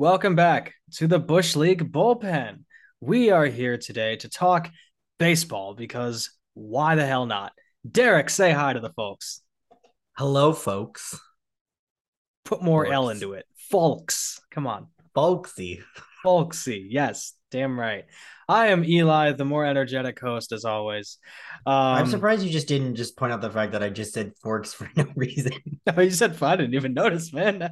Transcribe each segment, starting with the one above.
Welcome back to the Bush League bullpen. We are here today to talk baseball because why the hell not? Derek, say hi to the folks. Hello, folks. Put more Folks. L into it. Folks. Come on. Folksy. Folksy. Yes, damn right. I am Eli, the more energetic host as always. Um, I'm surprised you just didn't just point out the fact that I just said forks for no reason. Oh, you said fun. I didn't even notice, man.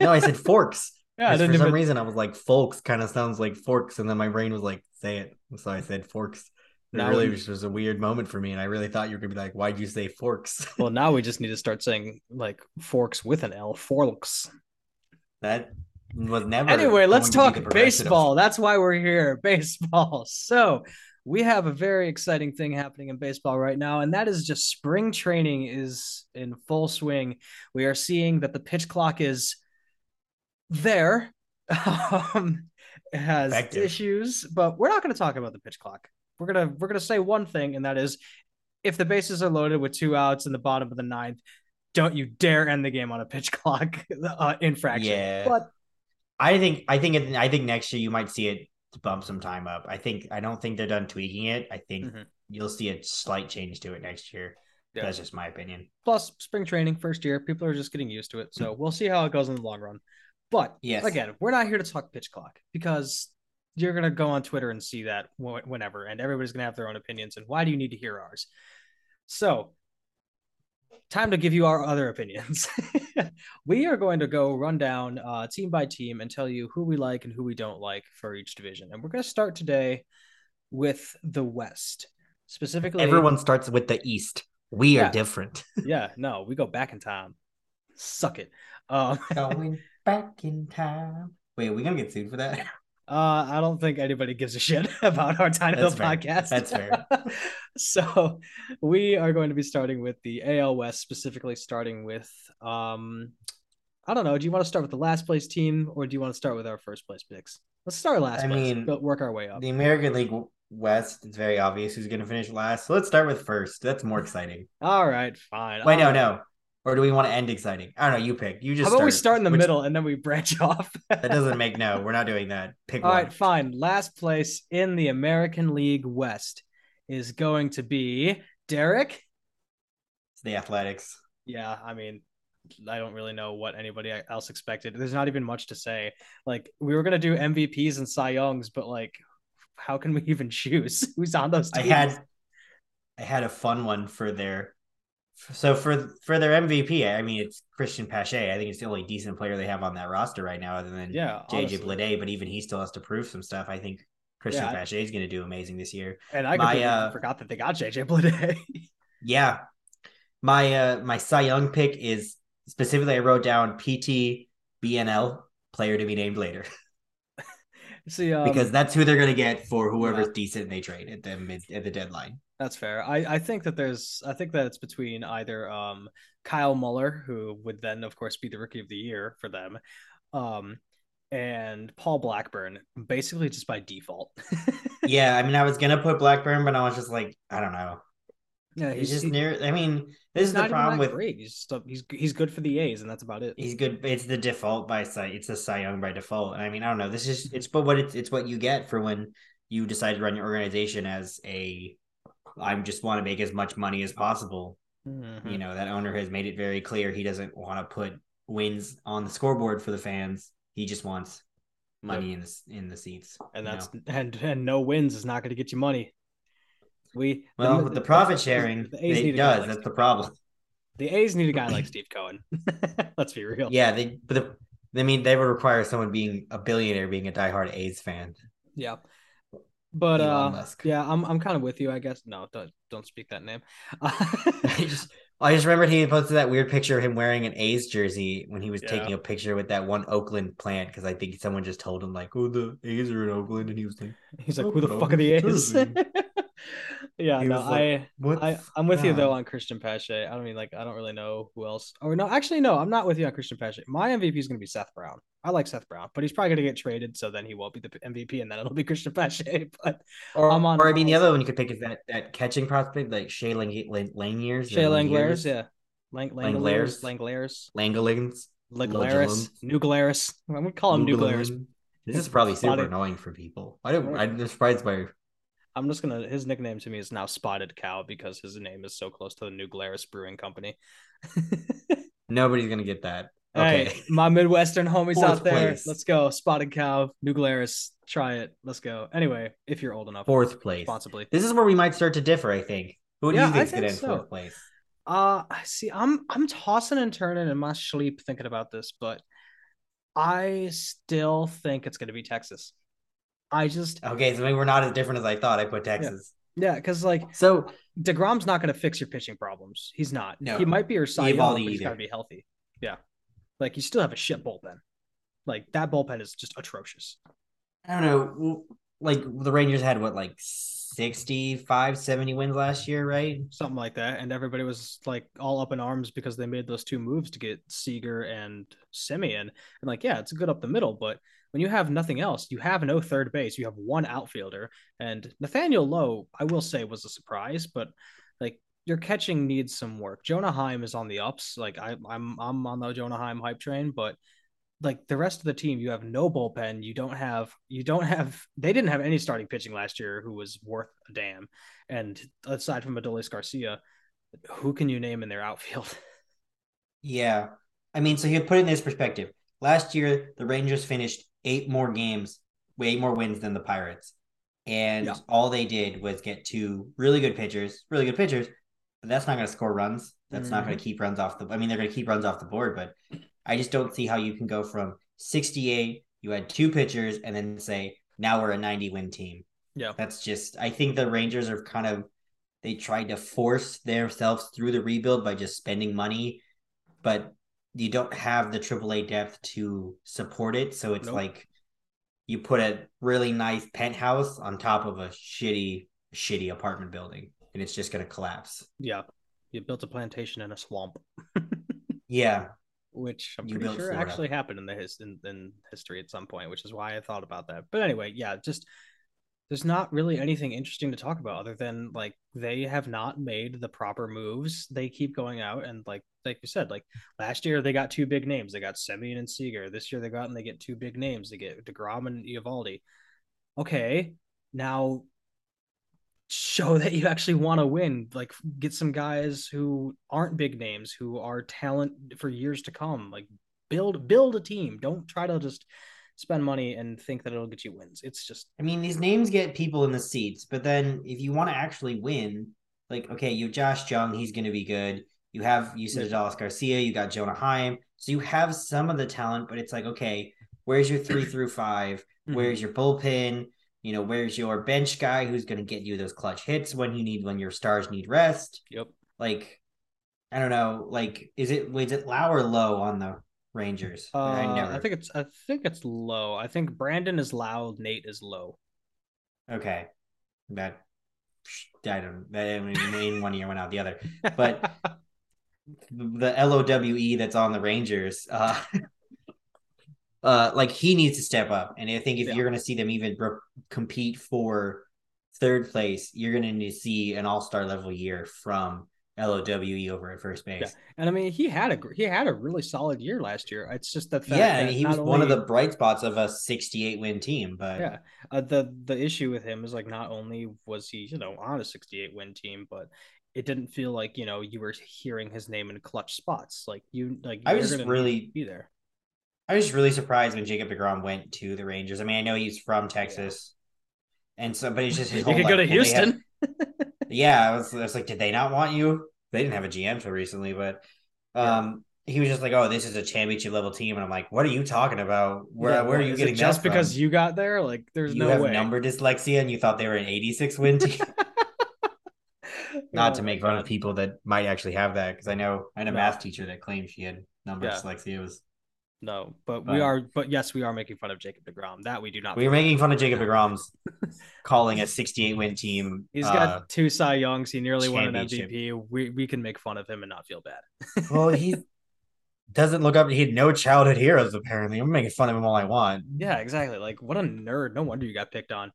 no, I said forks. Yeah, I Just didn't for some even. reason, I was like, folks kind of sounds like forks. And then my brain was like, say it. So I said forks. It Now really was just a weird moment for me. And I really thought you were going to be like, why'd you say forks? Well, now we just need to start saying like forks with an L. Forks. that was never. Anyway, let's going to be talk baseball. That's why we're here. Baseball. So we have a very exciting thing happening in baseball right now, and that is just spring training is in full swing. We are seeing that the pitch clock is there. Um, has Effective. issues, but we're not going to talk about the pitch clock. We're gonna we're gonna say one thing, and that is if the bases are loaded with two outs in the bottom of the ninth, don't you dare end the game on a pitch clock uh, infraction. Yeah. But I think I think it, I think next year you might see it bump some time up. I think I don't think they're done tweaking it. I think Mhm. you'll see a slight change to it next year. Yeah. That's just my opinion. plus spring training first year people are just getting used to it so we'll see how it goes in the long run but Yes. again we're not here to talk pitch clock because you're going to go on twitter and see that wh- whenever and everybody's going to have their own opinions and why do you need to hear ours so time to give you our other opinions we are going to go run down uh, team by team and tell you who we like and who we don't like for each division and we're going to start today with the west specifically Everyone starts with the East. We Yeah. are different. yeah no we go back in time suck it um Going back in time. Wait, are we gonna get sued for that? uh i don't think anybody gives a shit about our tiny little podcast That's fair. so we are going to be starting with the al west specifically starting with um i don't know do you want to start with the last place team or do you want to start with our first place picks let's start last I place mean, but work our way up The American League West, it's very obvious who's gonna finish last. So let's start with first. That's more exciting. all right fine Wait, no, All right. no. Or do we want to end exciting? I don't know. You pick. You just how about we start. start in the Which- middle and then we branch off That doesn't make no. We're not doing that. Pick All one. right, fine. Last place in the American League West is going to be Derek. It's the Athletics. Yeah, I mean, I don't really know what anybody else expected. There's not even much to say. Like, we were gonna do MVPs and Cy Youngs, but like, how can we even choose who's on those Teams? I had I had a fun one for their so for for their MVP. I mean, it's Christian Pache. I think it's the only decent player they have on that roster right now, other than yeah, JJ. Bleday. But even he still has to prove some stuff. I think Christian Yeah, Pache is going to do amazing this year. and I my, uh, forgot that they got JJ Bleday. Yeah, my uh my Cy Young pick is specifically I wrote down PT BNL player to be named later See, um, because that's who they're going to get for whoever's yeah. decent they trade at the mid at the deadline. That's fair. I, I think that there's I think that it's between either um Kyle Muller, who would then of course be the rookie of the year for them, um, and Paul Blackburn, basically just by default. Yeah, I mean, I was gonna put Blackburn, but I was just like, I don't know. yeah, He's just he- near. I mean, this is the problem with great. He's just, he's he's good for the A's, and that's about it. he's good. It's the default by Cy. It's a Cy Young by default. And I mean, I don't know. This is it's but what it's it's what you get for when you decide to run your organization as a. I just want to make as much money as possible. Mhm. You know that owner has made it very clear he doesn't want to put wins on the scoreboard for the fans. He just wants money in the in the seats. and that's know? and and no wins is not going to get you money. We well with the profit sharing, the it need a guy does. like That's the problem. Cohen. The A's need a guy like Steve Cohen. Let's be real. Yeah, they but the, I mean they would require someone being a billionaire being a diehard A's fan. Yeah. But Elon uh Musk. yeah, I'm I'm kind of with you, I guess. No, don't don't speak that name. I just I just remembered he posted that weird picture of him wearing an A's jersey when he was Yeah. taking a picture with that one Oakland plant because I think someone just told him like, "Oh, the A's are in Oakland," and he was like, He's like, Oh, who the fuck are the A's? Yeah, He no, like, I, I I'm with you though on Christian Pache. I don't mean like I don't really know who else. Or no, actually no, I'm not with you on Christian Pache. My MVP is going to be Seth Brown. I like Seth Brown, but he's probably going to get traded, so then he won't be the MVP, and then it'll be Christian Pache. But Or, I'm on- or I mean, the other one you could pick is that that catching prospect like Shay Lang, Lang, Langiers. Shea Langiers? yeah, Lang Langlers. Langlers, Langlers. Langlings. Leglaris, New Glarus. I'm gonna call him New Glarus. This is probably super annoying for people. I don't. I'm surprised by. I'm just gonna. His nickname to me is now Spotted Cow because his name is so close to the New Glarus Brewing Company. Nobody's gonna get that. Okay, hey, my Midwestern homies Fourth out there, place. let's go. Spotted Cow, New Glarus, try it. Let's go. Anyway, if you're old enough, fourth place, responsibly. This is where we might start to differ. I think. Who do yeah, you think's think gonna so. end fourth place? Uh, see, I'm I'm tossing and turning in my sleep thinking about this, but I still think it's gonna be Texas. I just okay. So maybe we're not as different as I thought. I put Texas. Yeah, because like so Degrom's not going to fix your pitching problems. He's not. No, he might be your side, but he's got to be healthy. Yeah, like you still have a shit bullpen. Like that bullpen is just atrocious. I don't know. Like the Rangers had what like 65, 70 wins last year, right? Something like that. And everybody was like all up in arms because they made those two moves to get Seager and Semien. And like, yeah, it's good up the middle, but when you have nothing else, you have no third base, you have one outfielder. And Nathaniel Lowe, I will say, was a surprise, but like your catching needs some work. Jonah Heim is on the ups. Like I, I'm I'm on the Jonah Heim hype train, but like the rest of the team, you have no bullpen. You don't have you don't have they didn't have any starting pitching last year who was worth a damn. And aside from Adolis Garcia, who can you name in their outfield? Yeah. I mean, so you put it in this perspective. Last year, the Rangers finished eight more games, way more wins than the Pirates. And yeah. all they did was get two really good pitchers, really good pitchers, but that's not going to score runs. That's mm-hmm. not going to keep runs off the. I mean, they're going to keep runs off the board, but I just don't see how you can go from 68. You had two pitchers, and then say now we're a 90 win team. Yeah, that's just. I think the Rangers are kind of they tried to force themselves through the rebuild by just spending money, but you don't have the AAA depth to support it. So it's nope. like you put a really nice penthouse on top of a shitty, shitty apartment building, and it's just going to collapse. Yeah, you built a plantation in a swamp. yeah, which I'm pretty sure Florida. actually happened in the his in, in history at some point, which is why I thought about that. But anyway, yeah, just there's not really anything interesting to talk about other than like they have not made the proper moves. They keep going out and like like you said, like last year they got two big names. They got Semien and Seager. This year they go out and they get two big names. They get Degrom and Eovaldi. Okay, now show that you actually want to win. Like get some guys who aren't big names, who are talent for years to come. Like build build a team. Don't try to just spend money and think that it'll get you wins. It's just I mean, these names get people in the seats, but then if you want to actually win, like okay, you have Josh Jung, he's gonna be good. You have you said Adolis Garcia, you got Jonah Heim. So you have some of the talent, but it's like, okay, where's your three through 5 mm-hmm. Where's your bullpen? You know, where's your bench guy who's gonna get you those clutch hits when you need when your stars need rest? Yep. Like, I don't know. Like, is it was it low or low on the Rangers? Uh, I, never... I think it's I think it's low. I think Brandon is loud, Nate is low. Okay, that I don't. That in one year went out the other, but the LOWE that's on the Rangers, uh, uh, like he needs to step up. And I think if yeah. you're going to see them even compete for third place, you're going to need to see an All Star level year from LOWE over at first base. Yeah. And I mean, he had a he had a really solid year last year. It's just the fact yeah, and he was only... one of the bright spots of a 68 win team. But yeah, uh, the the issue with him is like not only was he you know on a 68 win team, but it didn't feel like you know you were hearing his name in clutch spots. Like you like I was just really be there. I was really surprised when Jacob Degrom went to the Rangers. I mean, I know he's from Texas, yeah. and so but it's just his whole. You could go to Houston. yeah, I was, I was like, did they not want you? They didn't have a GM till recently, but um, he was just like, "Oh, this is a championship level team," and I'm like, "What are you talking about? Where yeah, where are you getting just because you got there? Like, there's you no have way. number dyslexia, and you thought they were an 86 win team." Not to make fun of people that might actually have that, because I know I had a no. math teacher that claimed she had number yeah. dyslexia. It was no, but, but, we are. But yes, we are making fun of Jacob Degrom. That we do not. We are making fun of Jacob Degrom's calling a 68 win team. He's got uh, two Cy Youngs. He nearly won an MVP. We we can make fun of him and not feel bad. well, he doesn't look up. He had no childhood heroes. Apparently, I'm making fun of him all I want. Yeah, exactly. Like, what a nerd. No wonder you got picked on.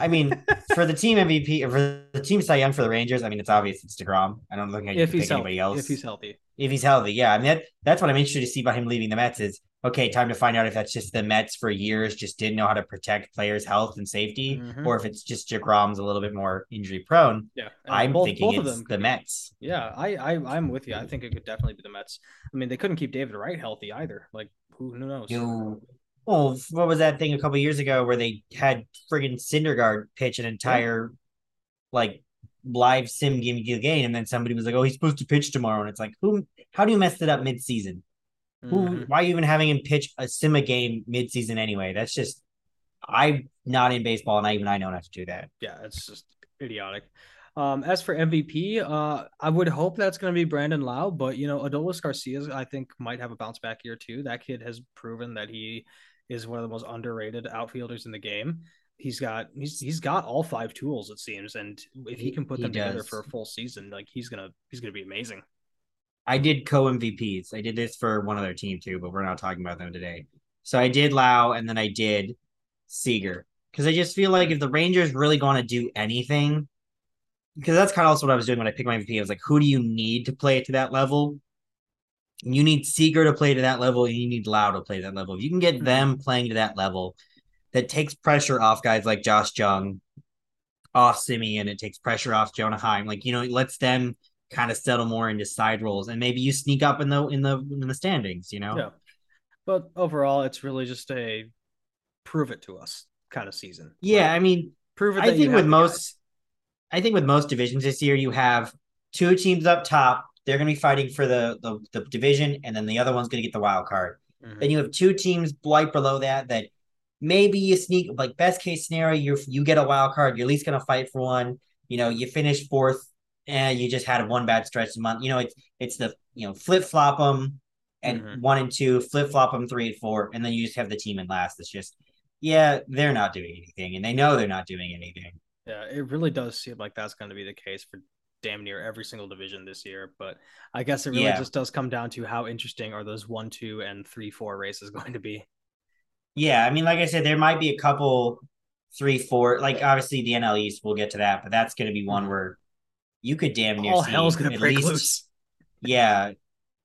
I mean, for the team MVP, for the team Cy Young for the Rangers, I mean, it's obvious it's Degrom. I don't think I can pick anybody else. if he's healthy. if he's healthy, yeah. I mean, that, that's what I'm interested to see about him leaving the Mets. Is okay, time to find out if that's just the Mets for years just didn't know how to protect players' health and safety, Mhm. or if it's just Degrom's a little bit more injury prone. Yeah, and I'm both- thinking both of them the be. Mets. Yeah, I, I I'm with you. I think it could definitely be the Mets. I mean, they couldn't keep David Wright healthy either. Like, who, who knows? You, well, what was that thing a couple years ago where they had friggin' Syndergaard pitch an entire like live sim game game, and then somebody was like, "Oh, he's supposed to pitch tomorrow," and it's like, who? How do you mess it up mid season? Who? Why are you even having him pitch a Sima game midseason anyway? That's just. I'm not in baseball, and I, even I know not to do that. Yeah, it's just idiotic. Um, as for MVP, uh, I would hope that's going to be Brandon Lau, but you know, Adolis Garcia, I think might have a bounce back year too. That kid has proven that he is one of the most underrated outfielders in the game. He's got he's he's got all five tools it seems, and if he, can put he them together for a full season, like he's gonna he's gonna be amazing. I did co MVPs. I did this for one other team too, but we're not talking about them today. So I did Lau, and then I did Seager because I just feel like if the Rangers really going to do anything, because that's kind of also what I was doing when I picked my MVP. I was like, who do you need to play it to that level? You need Seager to play to that level, and you need Lau to play to that level. If you can get Mhm. them playing to that level, that takes pressure off guys like Josh Jung, off Semien. It takes pressure off Jonah Heim. Like you know, it lets them kind of settle more into side roles, and maybe you sneak up in the in the in the standings. You know, Yeah, but overall, it's really just a prove it to us kind of season. yeah. Like, I mean, prove it. I think with most, guys. I think with most divisions this year, you have two teams up top. They're going to be fighting for the, the the division, and then the other one's going to get the wild card. Mhm. Then you have two teams right below that that maybe you sneak like best case scenario you you get a wild card. You're at least going to fight for one. You know, you finish fourth, and you just had one bad stretch a month. You know, it's it's the you know flip flop them and Mhm. one and two, flip flop them three and four, and then you just have the team in last. It's just yeah, they're not doing anything, and they know they're not doing anything. Yeah, it really does seem like that's going to be the case for damn near every single division this year. But I guess it really Yeah. just does come down to how interesting are those one, two, and three, four races going to be. Yeah, I mean, like I said, there might be a couple, three, four. Like obviously the NL East, we'll get to that, but that's going to be one Mhm. where you could damn near All see hell's at break least- loose. Yeah,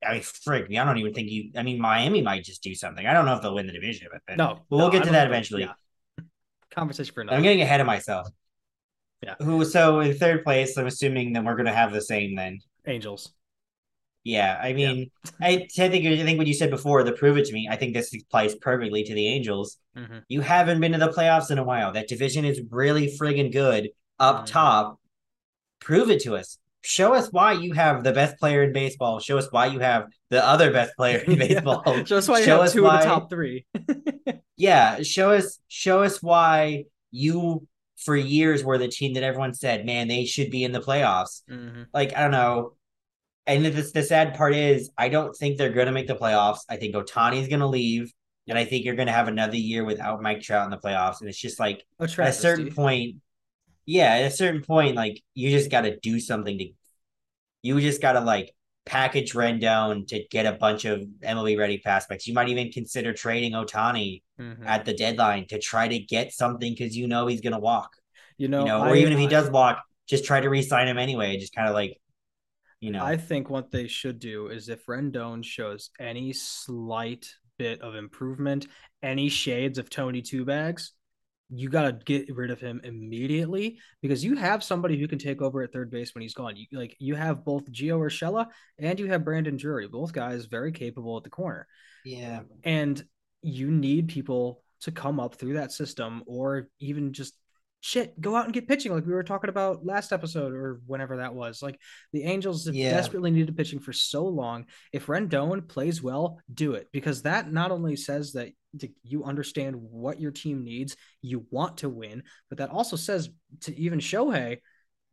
I mean, frig, me! I don't even think you. I mean, Miami might just do something. I don't know if they'll win the division, but No, but we'll no, get to don't that eventually. yeah. Conversation for another. I'm getting ahead of myself. Yeah. Who? So in third place, I'm assuming that we're going to have the same then. Angels. Yeah, I mean, I, I think I think what you said before, the prove it to me. I think this applies perfectly to the Angels. Mhm. You haven't been to the playoffs in a while. That division is really friggin' good up Mhm. top. Prove it to us. Show us why you have the best player in baseball. Show us why you have the other best player in baseball. Yeah. Just why you Show have us two why- of the top three. Yeah, show us show us why you for years were the team that everyone said, man, they should be in the playoffs. Mhm. Like I don't know. And this the sad part is I don't think they're going to make the playoffs. I think Ohtani's going to leave, and I think you're going to have another year without Mike Trout in the playoffs. And it's just like A at a certain point, yeah, at a certain point, like you just got to do something to. You just got to like package Rendon to get a bunch of MLB ready prospects. You might even consider trading Ohtani Mhm. at the deadline to try to get something because you know he's going to walk. You know, you know, I- or even if he does walk, just try to re-sign him anyway. Just kind of like, you know, I think what they should do is if Rendon shows any slight bit of improvement, any shades of Tony Two Bags, you got to get rid of him immediately because you have somebody who can take over at third base when he's gone. You like you have both Gio Urshela and you have Brandon Drury, both guys very capable at the corner. yeah, And you need people to come up through that system or even just shit go out and get pitching like we were talking about last episode or whenever that was like the angels have Yeah. desperately needed pitching for so long if rendon plays well do it because that not only says that th- you understand what your team needs you want to win but that also says to even shohei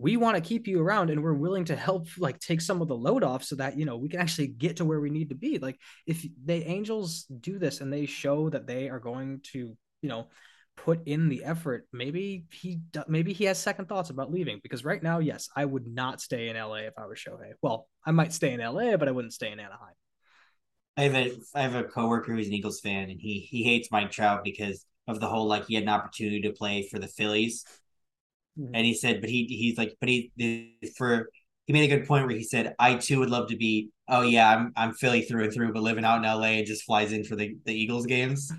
we want to keep you around and we're willing to help like take some of the load off so that you know we can actually get to where we need to be. Like if the angels do this and they show that they are going to you know put in the effort maybe he maybe he has second thoughts about leaving because right now yes i would not stay in la if i were shohei. Well i might stay in la but i wouldn't stay in anaheim I have a I have a coworker who's an Eagles fan, and he he hates Mike Trout because of the whole like he had an opportunity to play for the Phillies, Mhm. and he said, but he he's like, but he for he made a good point where he said, I too would love to be. Oh yeah, I'm I'm Philly through and through, but living out in LA and just flies in for the the Eagles games,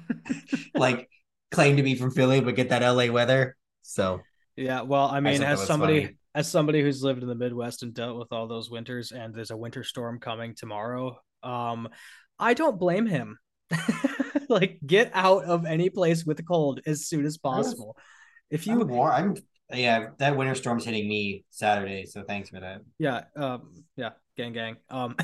like claim to be from Philly but get that LA weather. So Yeah, well, I mean, that as somebody funny. as somebody who's lived in the Midwest and dealt with all those winters, and there's a winter storm coming tomorrow, um, I don't blame him. like, get out of any place with the cold as soon as possible. If I'm you, war. I'm yeah. That winter storm's hitting me Saturday, so thanks for that. yeah, um, yeah, gang, gang. Um,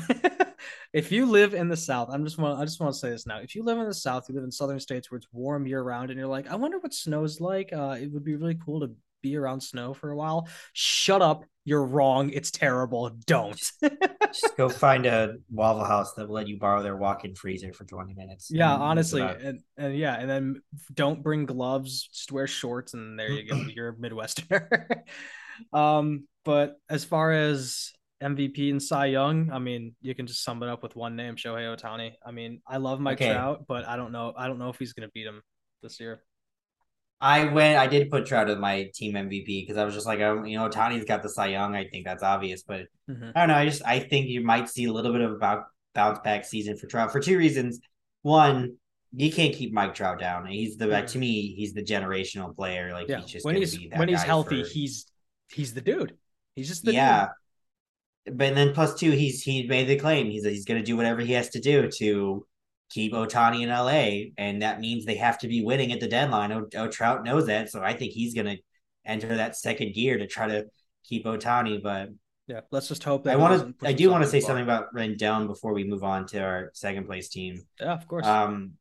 if you live in the South, I'm just want, I just want to say this now. If you live in the South, you live in southern states where it's warm year round, and you're like, I wonder what snow's like. Uh, it would be really cool to be around snow for a while. Shut up. You're wrong. It's terrible. Don't. Just go find a Waffle House that will let you borrow their walk-in freezer for 20 minutes. yeah, honestly, and, and yeah, and then don't bring gloves. Just wear shorts, and there you go. You're a Midwesterner. um, but as far as MVP and Cy Young, I mean, you can just sum it up with one name, Shohei Ohtani. I mean, I love Mike Okay. Trout, but I don't know. I don't know if he's gonna beat him this year. I went. I did put Trout as my team MVP because I was just like, oh, you know, Tani's got the Cy Young. I think that's obvious, but Mhm. I don't know. I just I think you might see a little bit of a bounce back season for Trout for two reasons. One, you can't keep Mike Trout down. He's the like, to me, he's the generational player. Like Yeah, he's just when he's be that when he's healthy, for- he's he's the dude. He's just the yeah. But then plus two, he's he made the claim he's he's going to do whatever he has to do to keep Ohtani in LA, and that means they have to be winning at the deadline. O, o Trout knows that, so I think he's going to enter that second gear to try to keep Ohtani. But. Yeah, let's just hope that I want to, I do want to say something about Rendon before we move on to our second place team. Yeah, of course. Um,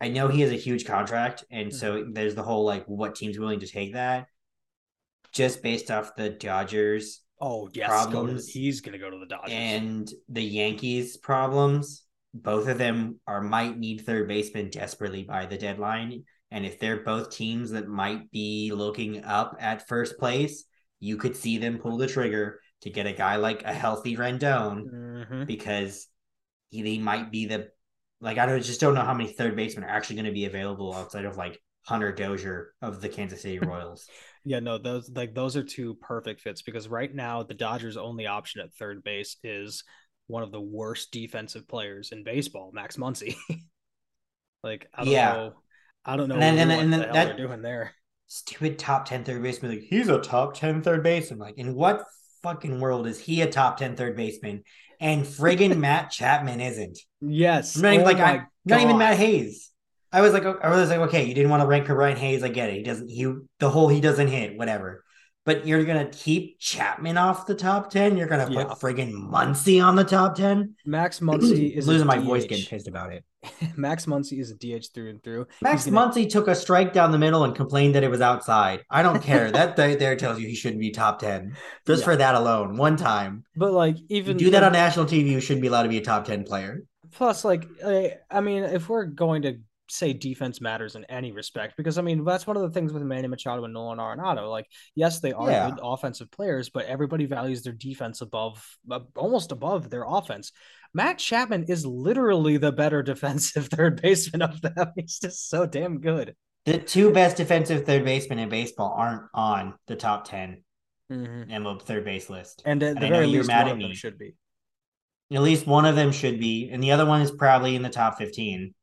I know he has a huge contract, and so Mm-hmm. there's the whole like what team's willing to take that. Just based off the Dodgers oh yes, go to problems he's gonna go to the Dodgers. and the Yankees problems, both of them are might need third baseman desperately by the deadline. And if they're both teams that might be looking up at first place, you could see them pull the trigger to get a guy like a healthy Rendon Mhm. because he, he might be the like I don't just don't know how many third basemen are actually going to be available outside of like Hunter Dozier of the Kansas City Royals. Yeah, no, those like those are two perfect fits because right now the Dodgers' only option at third base is one of the worst defensive players in baseball, Max Muncy. like I don't Yeah. know, I don't know And then- and what then- and the then hell that- they're doing there. stupid top 10 third baseman. Like, he's a top 10 third baseman. Like, in what fucking world is he a top 10 third baseman? And friggin' Matt Chapman isn't. Yes, I'm not even oh like, my I, not even Matt Hayes. I was like, I was like, okay, you didn't want to rank Ryan Hayes. I get it. He doesn't, he, the whole he doesn't hit, whatever. But you're going to keep Chapman off the top 10. You're going to Yeah. put friggin' Muncy on the top 10. Max Muncy is losing my DH. voice getting pissed about it. Max Muncy is a DH through and through. Max gonna- Muncy took a strike down the middle and complained that it was outside. I don't care. that there, there tells you he shouldn't be top 10. Just Yeah. for that alone, one time. But like You even do that on national TV, you shouldn't be allowed to be a top 10 player. plus like I, I mean if we're going to say defense matters in any respect because i mean that's one of the things with manny machado and nolan arenado like yes they are Yeah. good offensive players but everybody values their defense above almost above their offense matt chapman is literally the better defensive third baseman of them he's just so damn good The two best defensive third basemen in baseball aren't on the top 10 Mhm. MLB third base list. and at And I know you're mad at me. should be At least one of them should be, and the other one is probably in the top 15.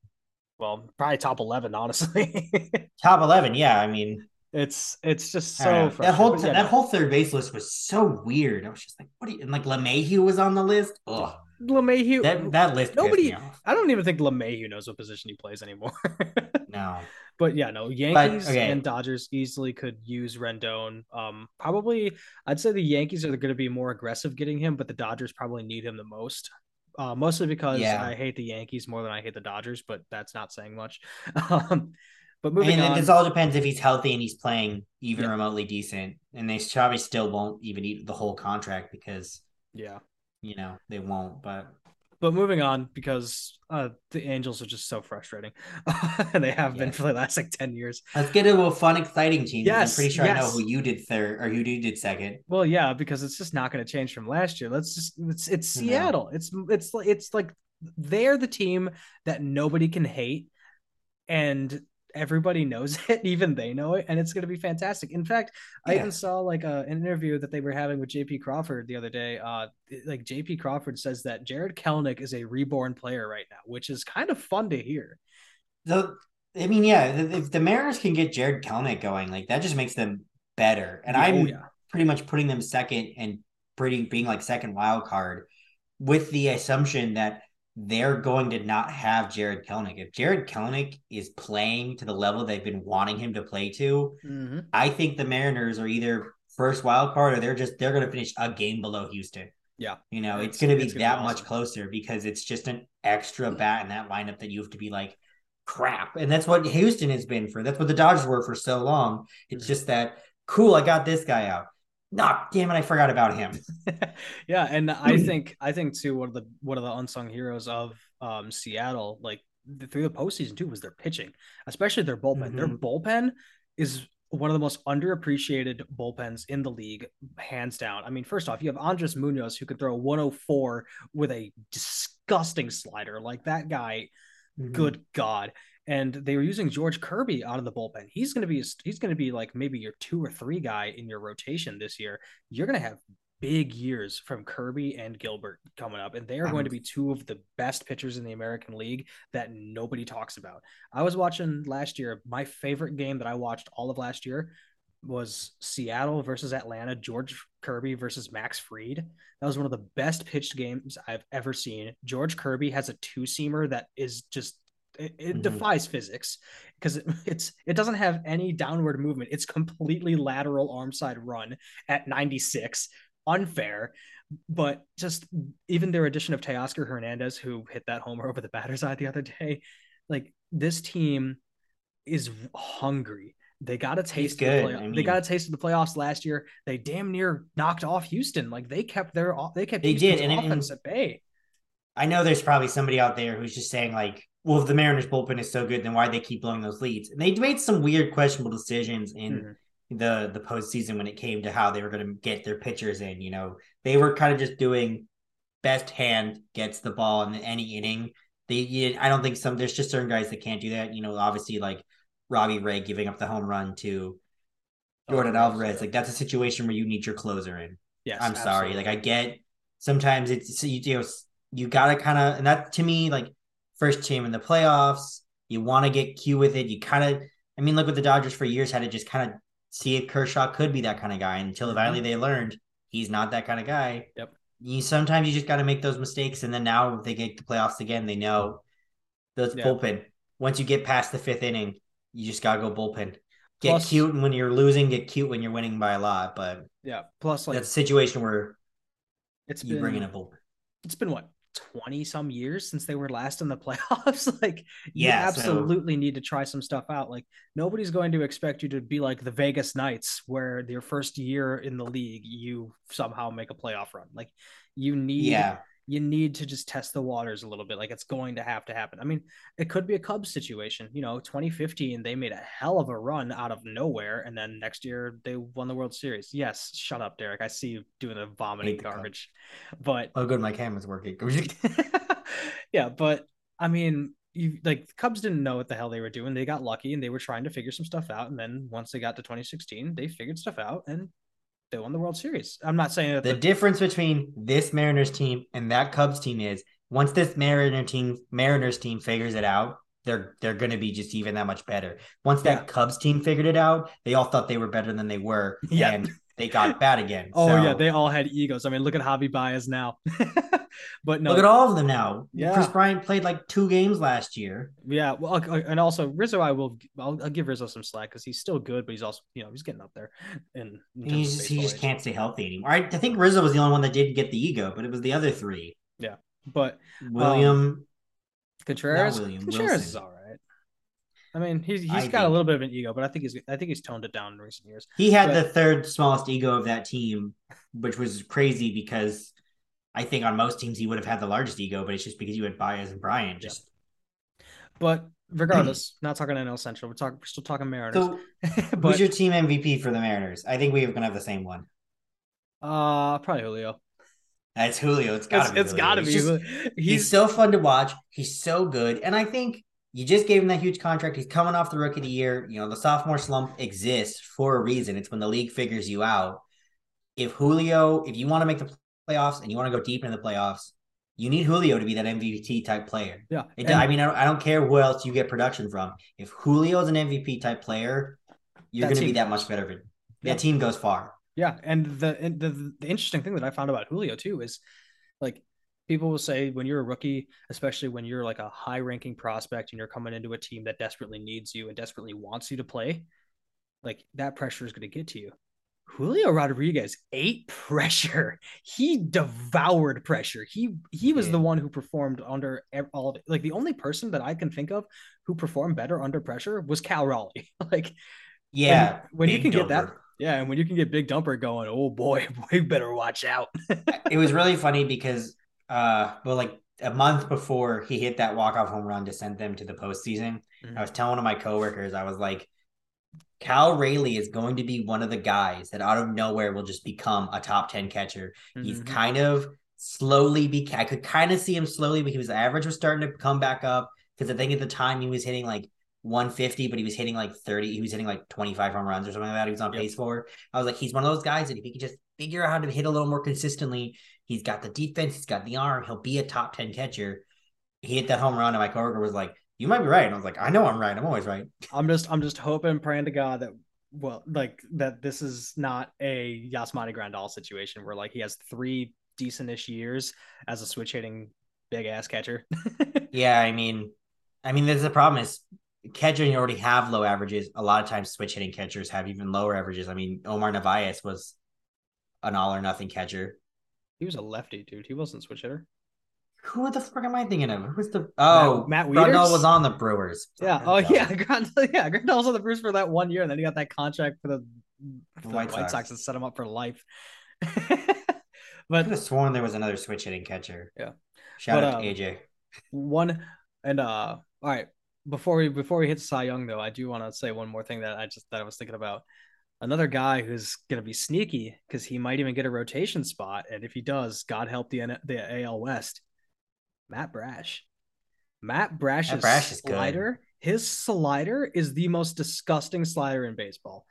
Well probably top 11 honestly Top 11, yeah. I mean, it's it's just so that whole yeah, that whole third base list was so weird. I was just like, what? Do you, and like LeMahieu was on the list. Ugh, LeMahieu, that that list Nobody- me off. I don't even think LeMahieu knows what position he plays anymore. No, but yeah, no, Yankees okay. and Dodgers easily could use Rendon. Um, probably, I'd say the Yankees are going to be more aggressive getting him, but the Dodgers probably need him the most. Uh, mostly because Yeah. I hate the Yankees more than I hate the Dodgers, but that's not saying much. Um, but moving mean, on, this all depends if he's healthy and he's playing even Yeah. remotely decent, and they probably still won't even eat the whole contract because yeah. you know they won't. But But moving on because uh, the Angels are just so frustrating, and they have been for the last like ten years. let's get into a fun, exciting team. Yes, I'm pretty sure I know who you did third or who you did second. Well, yeah, because it's just not going to change from last year. Let's just it's it's No. Seattle. It's it's like it's like they're the team that nobody can hate, and everybody knows it, even they know it, and it's going to be fantastic. In fact, yeah. I even saw like a, an interview that they were having with JP Crawford the other day. Uh, like JP Crawford says that Jarred Kelenic is a reborn player right now, which is kind of fun to hear. The, I mean, yeah, if the Mariners can get Jarred Kelenic going, like that just makes them better. And oh, I'm yeah. pretty much putting them second and pretty being like second wild card with the assumption that they're going to not have Jarred Kelenic. If Jarred Kelenic is playing to the level they've been wanting him to play to, mm-hmm. I think the Mariners are either first wild card or they're just they're going to finish a game below Houston. Yeah, you know it's, it's going to be that be awesome. much closer because it's just an extra bat in that lineup that you have to be like crap, and that's what Houston has been for. That's what the Dodgers were for so long. It's mm-hmm. just that cool. I got this guy out no, damn it, I forgot about him. yeah, and I think I think too one of the one of the unsung heroes of um, Seattle, like through the postseason too, was their pitching, especially their bullpen. Mm-hmm. Their bullpen is one of the most underappreciated bullpens in the league, hands down. I mean, first off, you have Andres Munoz who could throw 104 with a disgusting slider. Like that guy, mm-hmm. good God and they were using George Kirby out of the bullpen. He's going to be he's going to be like maybe your two or three guy in your rotation this year. You're going to have big years from Kirby and Gilbert coming up, and they are going to be two of the best pitchers in the American League that nobody talks about. I was watching last year. My favorite game that I watched all of last year was Seattle versus Atlanta. George Kirby versus Max Fried. That was one of the best pitched games I've ever seen. George Kirby has a two seamer that is just it, it mm-hmm. defies physics because it, it's it doesn't have any downward movement. It's completely lateral arm side run at 96. Unfair, but just even their addition of Teoscar Hernandez, who hit that homer over the batter's eye the other day, like this team is hungry. They got a taste. Good. The I mean, they got a taste of the playoffs last year. They damn near knocked off Houston. Like they kept their they kept they Houston's did and, offense and, at bay. I know there's probably somebody out there who's just saying like well, if the Mariners bullpen is so good, then why they keep blowing those leads? And they made some weird, questionable decisions in mm-hmm. the the postseason when it came to how they were going to get their pitchers in. You know, they were kind of just doing best hand gets the ball in any inning. They, I don't think some. There's just certain guys that can't do that. You know, obviously like Robbie Ray giving up the home run to Yordan oh, Alvarez. Like that's a situation where you need your closer in. Yes, I'm absolutely. sorry. Like I get sometimes it's you, you know you gotta kind of and that to me like first team in the playoffs. You want to get Q with it. You kind of, I mean, look what the Dodgers for years had to just kind of see if Kershaw could be that kind of guy until mm-hmm. finally they learned he's not that kind of guy. Yep. You sometimes you just got to make those mistakes, and then now they get the playoffs again, they know those yep. bullpen. Once you get past the fifth inning, you just gotta go bullpen. Get plus, cute when you're losing. Get cute when you're winning by a lot. But yeah, plus like that's a situation where it's you been, bring in a bullpen. It's been what 20 some years since they were last in the playoffs. like, yeah, you absolutely so... need to try some stuff out. Like, nobody's going to expect you to be like the Vegas Knights, where their first year in the league, you somehow make a playoff run. Like, you need yeah you need to just test the waters a little bit. Like it's going to have to happen. I mean, it could be a Cubs situation. You know, 2015, they made a hell of a run out of nowhere. And then next year they won the World Series. Yes, shut up, Derek. I see you doing the vomiting garbage. But oh, good. My camera's working. yeah, but I mean, you like Cubs didn't know what the hell they were doing. They got lucky and they were trying to figure some stuff out. And then once they got to 2016, they figured stuff out and they won the World Series. I'm not saying that the, the difference between this Mariners team and that Cubs team is once this Mariner team Mariners team figures it out, they're they're going to be just even that much better. Once that yeah. Cubs team figured it out, they all thought they were better than they were, yeah. and they got bad again. oh so. yeah, they all had egos. I mean, look at Javi Baez now. but no, look at all of them now. Yeah, Kris Bryant played like two games last year. Yeah, well, and also Rizzo, I will, I'll, I'll give Rizzo some slack because he's still good, but he's also, you know, he's getting up there. And he just, he just can't stay healthy anymore. I, I think Rizzo was the only one that did get the ego, but it was the other three. Yeah, but William um, Contreras, William, Contreras Wilson. is all right. I mean, he's he's I got think. a little bit of an ego, but I think he's I think he's toned it down in recent years. He had but, the third smallest ego of that team, which was crazy because I think on most teams he would have had the largest ego, but it's just because you had Baez and Bryant. Just, yeah. but regardless, not talking NL Central. We're talking. We're still talking Mariners. So, but, who's your team MVP for the Mariners? I think we are gonna have the same one. Uh, probably Julio. That's Julio. It's gotta It's, be. it's Julio. got to He's be. just- he's, he's so fun to watch. He's so good, and I think you just gave him that huge contract. He's coming off the rookie of the year. You know, the sophomore slump exists for a reason. It's when the league figures you out. If Julio, if you want to make the playoffs and you want to go deep into the playoffs, you need Julio to be that MVP type player. yeah. It, and I mean, I don't, I don't care who else you get production from. If Julio is an MVP type player, you're going to be that much better. That Yeah. team goes far. Yeah, and the, and the the interesting thing that I found about Julio too is like people will say when you're a rookie, especially when you're like a high ranking prospect and you're coming into a team that desperately needs you and desperately wants you to play, like that pressure is going to get to you. Julio Rodriguez ate pressure. He devoured pressure. He he was Yeah. the one who performed under all of it. Like the only person that I can think of who performed better under pressure was Cal Raleigh. like Yeah. when you big can get that yeah, and when you can get Big Dumper going, oh boy, we better watch out. it was really funny because uh well like a month before he hit that walk-off home run to send them to the postseason, Mhm. I was telling one of my coworkers, I was like, Cal Raleigh is going to be one of the guys that out of nowhere will just become a top 10 catcher. He's Mhm. kind of slowly be I could kind of see him slowly because his average was starting to come back up. Because I think at the time he was hitting like 150, but he was hitting like 30, he was hitting like 25 home runs or something like that. He was on Yep. pace for. I was like, he's one of those guys that if he could just figure out how to hit a little more consistently, he's got the defense, he's got the arm, he'll be a top 10 catcher. He hit that home run, and my coworker was like, You might be right. And I was like, I know I'm right. I'm always right. I'm just I'm just hoping, praying to God that well, like that this is not a Yasmani Grandal situation where like he has three decentish years as a switch hitting big ass catcher. Yeah, I mean, I mean, there's the problem is catching you already have low averages. A lot of times, switch hitting catchers have even lower averages. I mean, Omar Narvaez was an all or nothing catcher. he was a lefty, dude. He wasn't switch hitter. Who the fuck am I thinking of? Who's the oh Matt Grandal Wieters? was on the Brewers. Yeah. Oh yeah, Grandal. Yeah, Grandal was on the Bruce for that one year, and then he got that contract for the, for the White White, Sox. Sox. and set him up for life. I but could have sworn there was another switch hitting catcher. Yeah. Shout But, out um, to AJ. one and uh all right before we before we hit Cy Young though I do want to say one more thing that I just that I was thinking about another guy who's gonna be sneaky because he might even get a rotation spot and if he does God help the N- the AL West Matt Brash Matt Brash's Brash is good. slider his slider is the most disgusting slider in baseball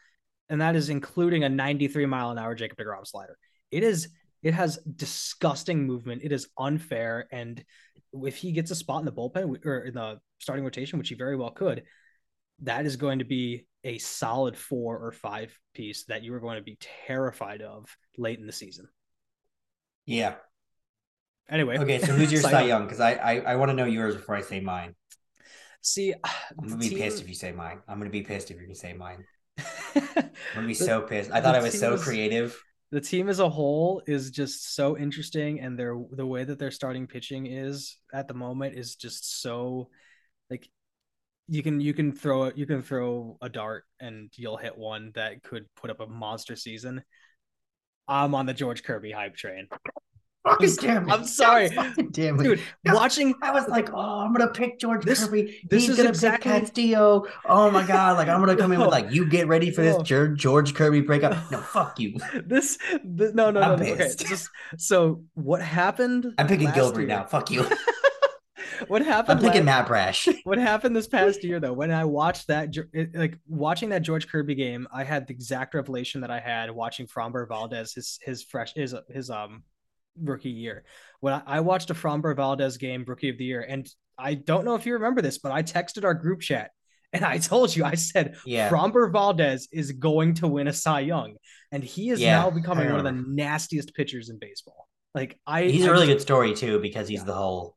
and that is including a 93 mile an hour Jacob DeGrom slider it is it has disgusting movement it is unfair and if he gets a spot in the bullpen or in the starting rotation, which he very well could, that is going to be a solid four or five piece that you are going to be terrified of late in the season. Yeah. Anyway, Okay, so who's your Cy Cy Young. Because I I, I want to know yours before I say mine. See, I'm gonna be team- pissed if you say mine. I'm gonna be pissed if you say mine. I'm gonna be The- so pissed. I thought I was so is- creative. the team as a whole is just so interesting, and their the way that their starting pitching is at the moment is just so like you can you can throw it you can throw a dart and you'll hit one that could put up a monster season. I'm on the George Kirby hype train. Damn it. I'm sorry. It. Dude, watching I was like, oh, I'm gonna pick George This- Kirby. this He's is gonna exactly- pick Castillo. Oh my god! Like I'm gonna come in with like, you get ready for this No. George, George Kirby breakup. No, fuck you. this, this no no no, I'm no. okay just so what happened I'm picking Gilbert year- now. Fuck you. what happened? I'm picking last- Matt Brash. what happened this past year though when i watched that like watching that george kirby game i had the exact revelation that i had watching framber valdez his his fresh his his um rookie year when I, I watched a framber valdez game rookie of the year and i don't know if you remember this but i texted our group chat and i told you i said Yeah. framber valdez is going to win a cy young and he is Yeah, now becoming one of the nastiest pitchers in baseball like i He's I a really good story too because he's Yeah. the whole.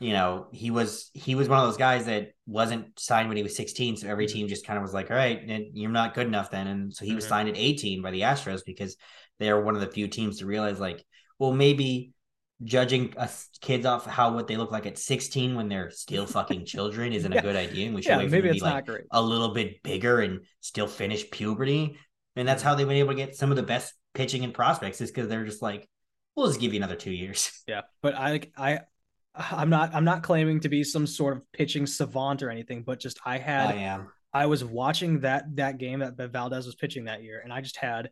You know, he was he was one of those guys that wasn't signed when he was 16, so every Mhm. team just kind of was like, "All right, you're not good enough then." And so he was Mhm. signed at 18 by the Astros because they are one of the few teams to realize, like, well, maybe judging us kids off how what they look like at 16 when they're still fucking children isn't Yeah. a good idea, and we should yeah wait for maybe them to it's be like great a little bit bigger and still finish puberty. And that's mm-hmm. how they've been able to get some of the best pitching and prospects is because they're just like, we'll just give you another two years. Yeah, but I I I'm not I'm not claiming to be some sort of pitching savant or anything, but just I had I am. I was watching that that game that that Valdez was pitching that year, and I just had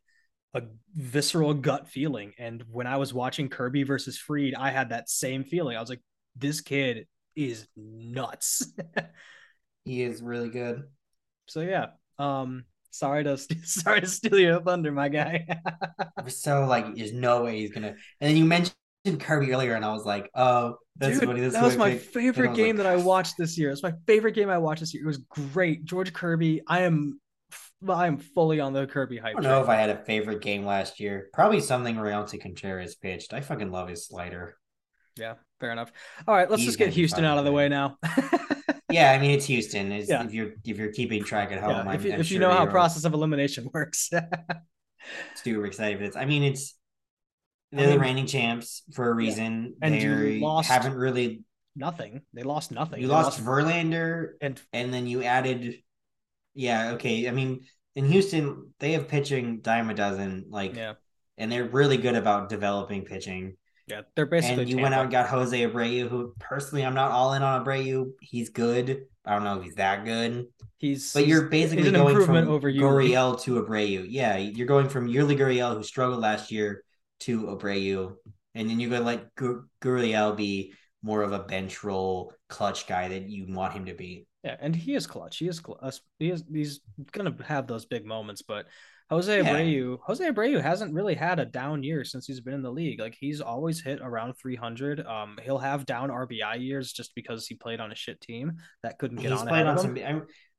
a visceral gut feeling. And when I was watching Kirby versus Fried, I had that same feeling. I was like, this kid is nuts. he is really good. So yeah. Um sorry to sorry to steal your thunder, my guy. I was so like there's no way he's gonna and then you mentioned Kirby earlier, and I was like, "Oh, that's Dude, funny." That's that was my pick. favorite game like, that I watched this year. It's my favorite game I watched this year. It was great. George Kirby. I am, I am fully on the Kirby hype. I don't know if I had a favorite game last year. Probably something Roansy Contreras pitched. I fucking love his slider. Yeah, fair enough. All right, let's He's just get Houston out of the way now. yeah, I mean it's Houston. It's, yeah. If you're if you're keeping track at home, yeah, if, you, if sure you know how process of elimination works. super excited for this. I mean, it's they're I mean, the reigning champs for a reason. Yeah. And they lost haven't really nothing. They lost nothing. You lost, lost, Verlander and and then you added yeah, okay. I mean, in Houston, they have pitching dime a dozen, like yeah. and they're really good about developing pitching. Yeah, they're basically. And you Tampa. went out and got Jose Abreu, who personally I'm not all in on Abreu. He's good. I don't know if he's that good. He's but you're basically going from over Gurriel to Abreu. Yeah, you're going from Yuli Gurriel, who struggled last year, to Abreu, and then you're gonna let Gurriel be more of a bench role clutch guy that you want him to be. Yeah, and he is clutch. He is clutch. He is he's gonna have those big moments, but Jose yeah. Abreu, Jose Abreu hasn't really had a down year since he's been in the league. Like he's always hit around 300. Um, he'll have down RBI years just because he played on a shit team that couldn't get he's on. Played on some.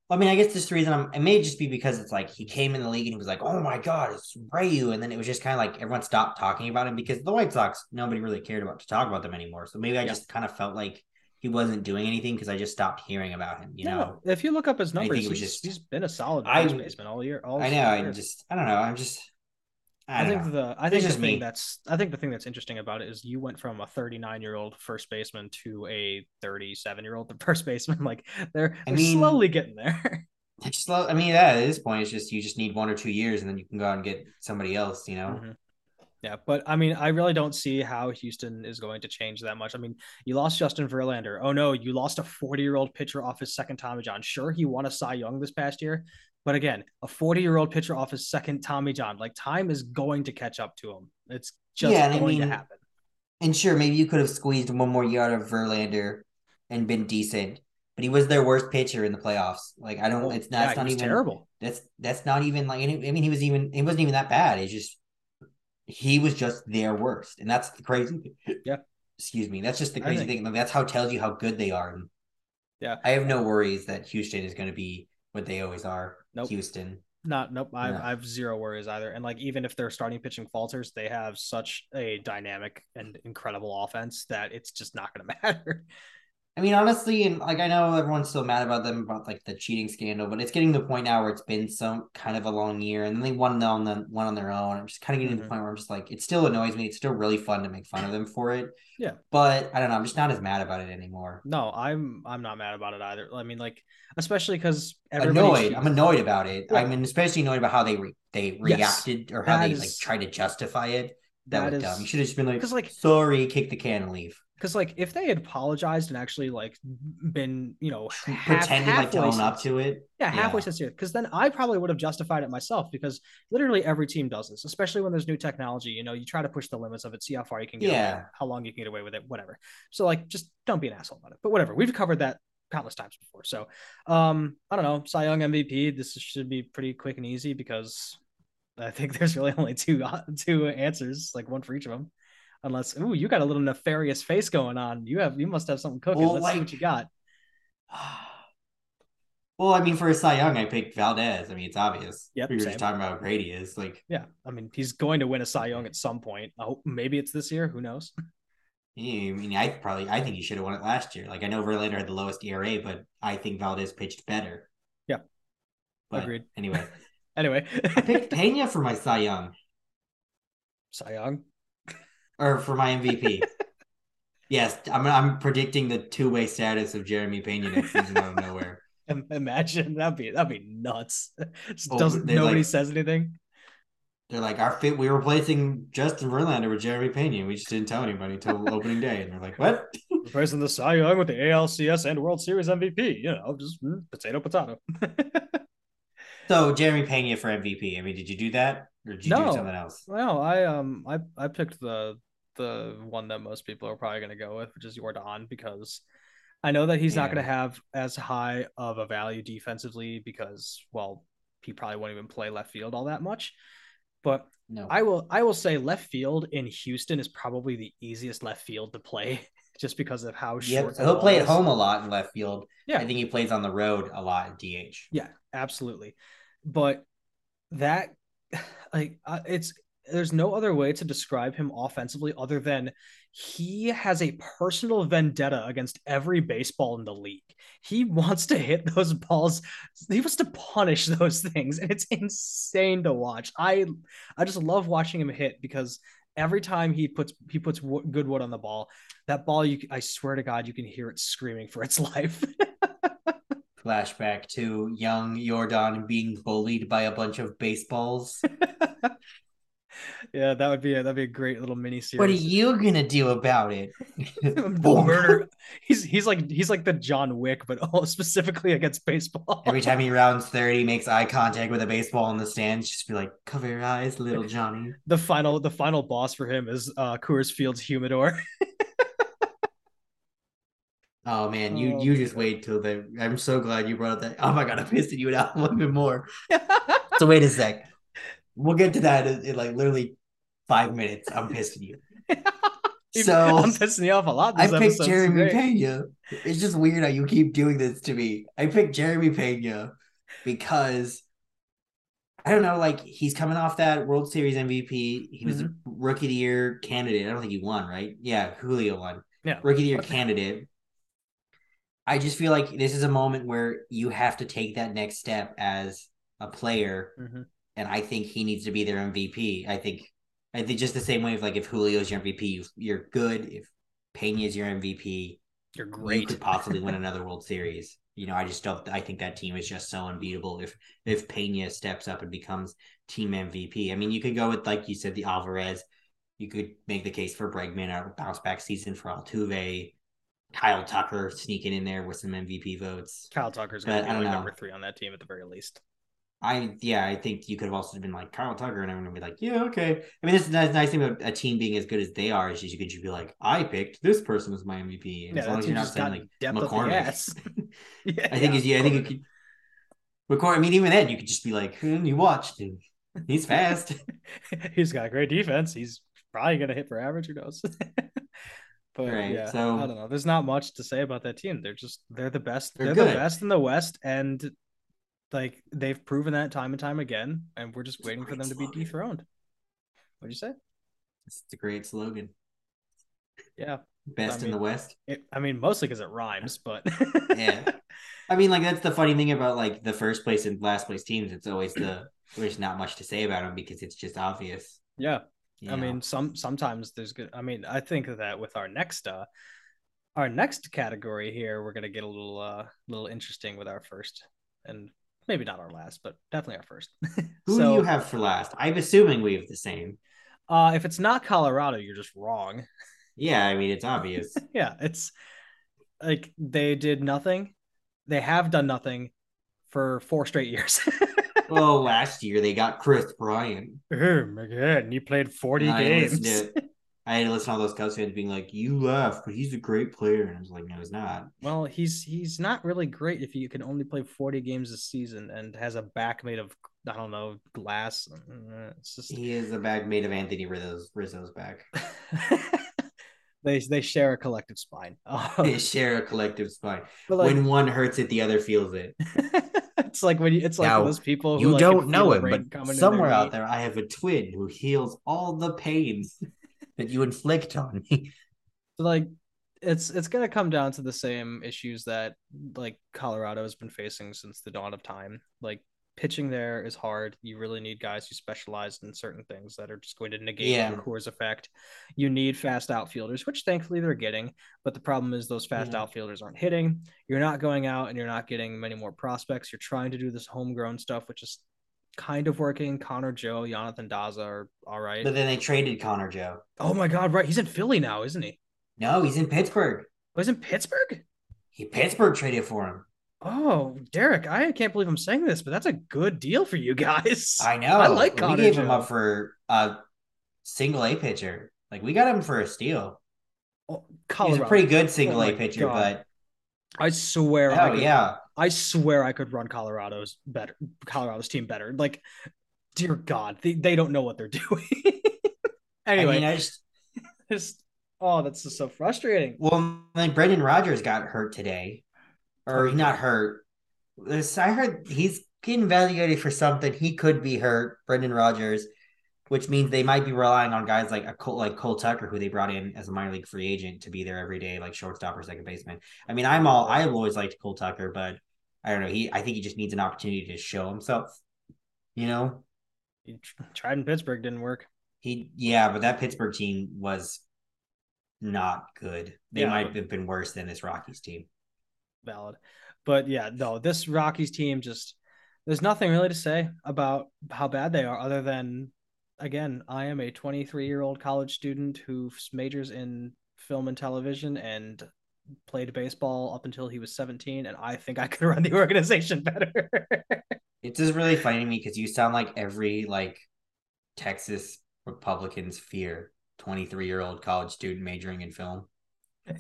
I mean, I guess this reason I'm, it may just be because it's like he came in the league and he was like, oh my God, it's Abreu. And then it was just kind of like everyone stopped talking about him because the White Sox, nobody really cared about to talk about them anymore. So maybe I yeah. just kind of felt like he wasn't doing anything because I just stopped hearing about him, you know? If you look up his numbers, he's, just, he's been a solid first baseman all year. All I know. I just, I don't know. I'm just, I, I think know. the I think the thing me. that's I think the thing that's interesting about it is you went from a 39 year old first baseman to a 37 year old first baseman. Like they're, they're mean, slowly getting there. slow. I mean, yeah, at this point, it's just you just need one or two years, and then you can go out and get somebody else. You know. Mm-hmm. Yeah, but I mean, I really don't see how Houston is going to change that much. I mean, you lost Justin Verlander. Oh no, you lost a 40 year old pitcher off his second Tommy John. Sure, he won a Cy Young this past year, but again, a 40 year old pitcher off his second Tommy John. Like time is going to catch up to him. It's just yeah, going I mean, to happen. And sure, maybe you could have squeezed one more year out of Verlander and been decent but he was their worst pitcher in the playoffs. Like I don't, it's not, yeah, not even terrible. That's that's not even like. I mean, he was even he wasn't even that bad. It's just he was just their worst, and that's the crazy. Yeah. Excuse me. That's just the crazy thing. Like, that's how it tells you how good they are. Yeah. I have no worries that Houston is going to be what they always are. Nope. Houston. Not nope. I've, I have zero worries either. And like even if their starting pitching falters, they have such a dynamic and incredible offense that it's just not going to matter. I mean, honestly, and like I know everyone's still mad about them about like the cheating scandal, but it's getting to the point now where it's been some kind of a long year, and then they won on the one on their own. I'm just kind of getting mm-hmm. to the mm-hmm. point where I'm just like, it still annoys me. It's still really fun to make fun of them for it. Yeah, but I don't know. I'm just not as mad about it anymore. No, I'm I'm not mad about it either. I mean, like especially because annoyed. I'm annoyed about it. Yeah. I mean, especially annoyed about how they re- they reacted yes, or how they is, like tried to justify it. That, that was is, dumb. You should have just been like, like, sorry, kick the can and leave because like if they had apologized and actually like been you know half, pretended like to own up to it yeah halfway yeah. sincere because then i probably would have justified it myself because literally every team does this especially when there's new technology you know you try to push the limits of it see how far you can get yeah. away, how long you can get away with it whatever so like just don't be an asshole about it but whatever we've covered that countless times before so um i don't know cy young mvp this should be pretty quick and easy because i think there's really only two uh, two answers like one for each of them Unless, ooh, you got a little nefarious face going on. You have, you must have something cooking. Well, Let's like, see what you got. Well, I mean, for a Cy Young, I picked Valdez. I mean, it's obvious. Yeah, we were just talking about how great he is. Like, yeah, I mean, he's going to win a Cy Young at some point. I hope maybe it's this year. Who knows? Yeah, I mean, I probably I think he should have won it last year. Like, I know Verlander had the lowest ERA, but I think Valdez pitched better. Yeah, but agreed. Anyway, anyway, I picked Pena for my Cy Young. Cy Young or for my MVP. yes, I'm I'm predicting the two way status of Jeremy Pena next season out of nowhere. Imagine that'd be that'd be nuts. Oh, Doesn't nobody like, says anything. They're like our fit. We were replacing Justin Verlander with Jeremy Pena. We just didn't tell anybody until opening day, and they're like, "What?" Replacing the Cy Young with the ALCS and World Series MVP. You know, just mm, potato potato. so Jeremy Pena for MVP. I mean, did you do that? Or did you do something else? No, I um I I picked the the one that most people are probably gonna go with, which is Yordan, because I know that he's not gonna have as high of a value defensively because well, he probably won't even play left field all that much. But No. I will I will say left field in Houston is probably the easiest left field to play just because of how short he'll play at home a lot in left field. Yeah. I think he plays on the road a lot in DH. Yeah, absolutely. But that, like, uh, it's there's no other way to describe him offensively other than he has a personal vendetta against every baseball in the league. He wants to hit those balls. He wants to punish those things, and it's insane to watch. I I just love watching him hit because every time he puts he puts wo- good wood on the ball, that ball you I swear to God you can hear it screaming for its life. Flashback to young Yordan being bullied by a bunch of baseballs. Yeah, that would be a that'd be a great little mini series. what are you gonna do about it? murder. He's he's like he's like the John Wick, but all specifically against baseball. Every time he rounds 30, makes eye contact with a baseball in the stands, just be like, cover your eyes, little Johnny. the final the final boss for him is uh Coors Field's Humidor. Oh man, you Oh, you just wait till the I'm so glad you brought up that. Oh my god, I'm pissing you out a little bit more. So wait a sec. We'll get to that in, in like literally five minutes. I'm pissing you. So I'm pissing you off a lot. I picked Jeremy great. Pena. It's just weird how you keep doing this to me. I picked Jeremy Pena because I don't know, like he's coming off that World Series MVP. He was a Mm-hmm. rookie of the year candidate. I don't think he won, right? Yeah, Julio won. Yeah. Rookie of the year What? candidate. I just feel like this is a moment where you have to take that next step as a player Mhm. And I think he needs to be their MVP. I think, I think just the same way of like if Julio's your MVP, you- you're good. If Pena's your MVP, You're you great. could possibly win another World Series. You know, I just don't. I think that team is just so unbeatable. If if Pena steps up and becomes team MVP, I mean, you could go with like you said, the Alvarez. You could make the case for Bregman a bounce back season for Altuve, Kyle Tucker sneaking in there with some MVP votes. Kyle Tucker's gonna I be don't like know. number three on that team at the very least. I yeah, I think you could have also been like Kyle Tucker, and everyone would be like, yeah, okay. I mean, this is the nice thing about a team being as good as they are is you could just be like, I picked this person as my MVP, and Yeah, as long as you're not saying like McCormick. yeah, I think is yeah, I think you could. McCormick, I mean, even then, you could just be like, hmm, you watched him. He's fast. he's got great defense. He's probably gonna hit for average. Who knows? but Right, yeah, so- I don't know. There's not much to say about that team. They're just they're the best. They're They're, the best in the West, and like they've proven that time and time again. And we're just a waiting for them to be dethroned. What'd you say? It's a great slogan. Yeah, Best I in the West. it, I mean mostly because it rhymes, but Yeah. I mean, like that's the funny thing about like the first place and last place teams. It's always the there's not much to say about them because it's just obvious. yeah. you I know? mean, some sometimes there's good. I mean, I think that with our next uh, our next category here, we're gonna get a little uh, little interesting with our first, and maybe not our last, but definitely our first. who so, do you have for last? I'm assuming we have the same. Uh, if it's not Colorado, you're just wrong. Yeah, I mean it's obvious. yeah, it's like they did nothing. They have done nothing for four straight years. well, last year they got Kris Bryant. oh my god, and you played 40 And I games. I had to listen to all those Cubs fans being like, "You left, but he's a great player," and I was like, "No, he's not." Well, he's he's not really great if you can only play 40 games a season and has a back made of I don't know glass. Uh, It's just He is a back made of Anthony Rizzo's, Rizzo's back. they they share a collective spine. They share a collective spine. like, when one hurts it, the other feels it. it's like when you it's like Now, those people who You like, don't know him, but somewhere out there, I have a twin who heals all the pains that you inflict on me. Like it's it's gonna come down to the same issues that like Colorado has been facing since the dawn of time. Like pitching there is hard. You really need guys who specialize in certain things that are just going to negate Yeah. the Coors effect. You need fast outfielders, which thankfully they're getting. But the problem is those fast Yeah. outfielders aren't hitting. You're not going out and you're not getting many more prospects. You're trying to do this homegrown stuff, which is kind of working. Connor Joe, Yonathan Daza are all right. But then they traded Connor Joe. oh my God, right? He's in Philly now, isn't he? No, he's in Pittsburgh. Oh, he's in Pittsburgh. He Pittsburgh traded for him. Oh, Derek, I can't believe I'm saying this, but that's a good deal for you guys. I know. I like we Connor gave him up for a single A pitcher. Like we got him for a steal. Oh, He's a pretty good oh single Oh A pitcher, God. I swear. I but oh could, yeah, I swear I could run Colorado's better. Colorado's team better. Like, dear God, they, they don't know what they're doing. anyway, I mean, I just just oh, that's just so frustrating. well, then Brendan Rodgers got hurt today, or not hurt. This I heard he's getting evaluated for something. He could be hurt, Brendan Rodgers, which means they might be relying on guys like a Cole, like Cole Tucker, who they brought in as a minor league free agent to be there every day, like shortstop or second baseman. I mean, I'm all I've always liked Cole Tucker, but I don't know. He I think he just needs an opportunity to show himself. You know, He tried in Pittsburgh, didn't work. he yeah, but that Pittsburgh team was not good. They Yeah. might have been worse than this Rockies team. valid. But yeah, no, this Rockies team just there's nothing really to say about how bad they are other than again, I am a 23 year old college student who majors in film and television and played baseball up until he was 17 and I think I could run the organization better. It's just really funny to me because you sound like every like Texas Republican's fear 23 year old college student majoring in film.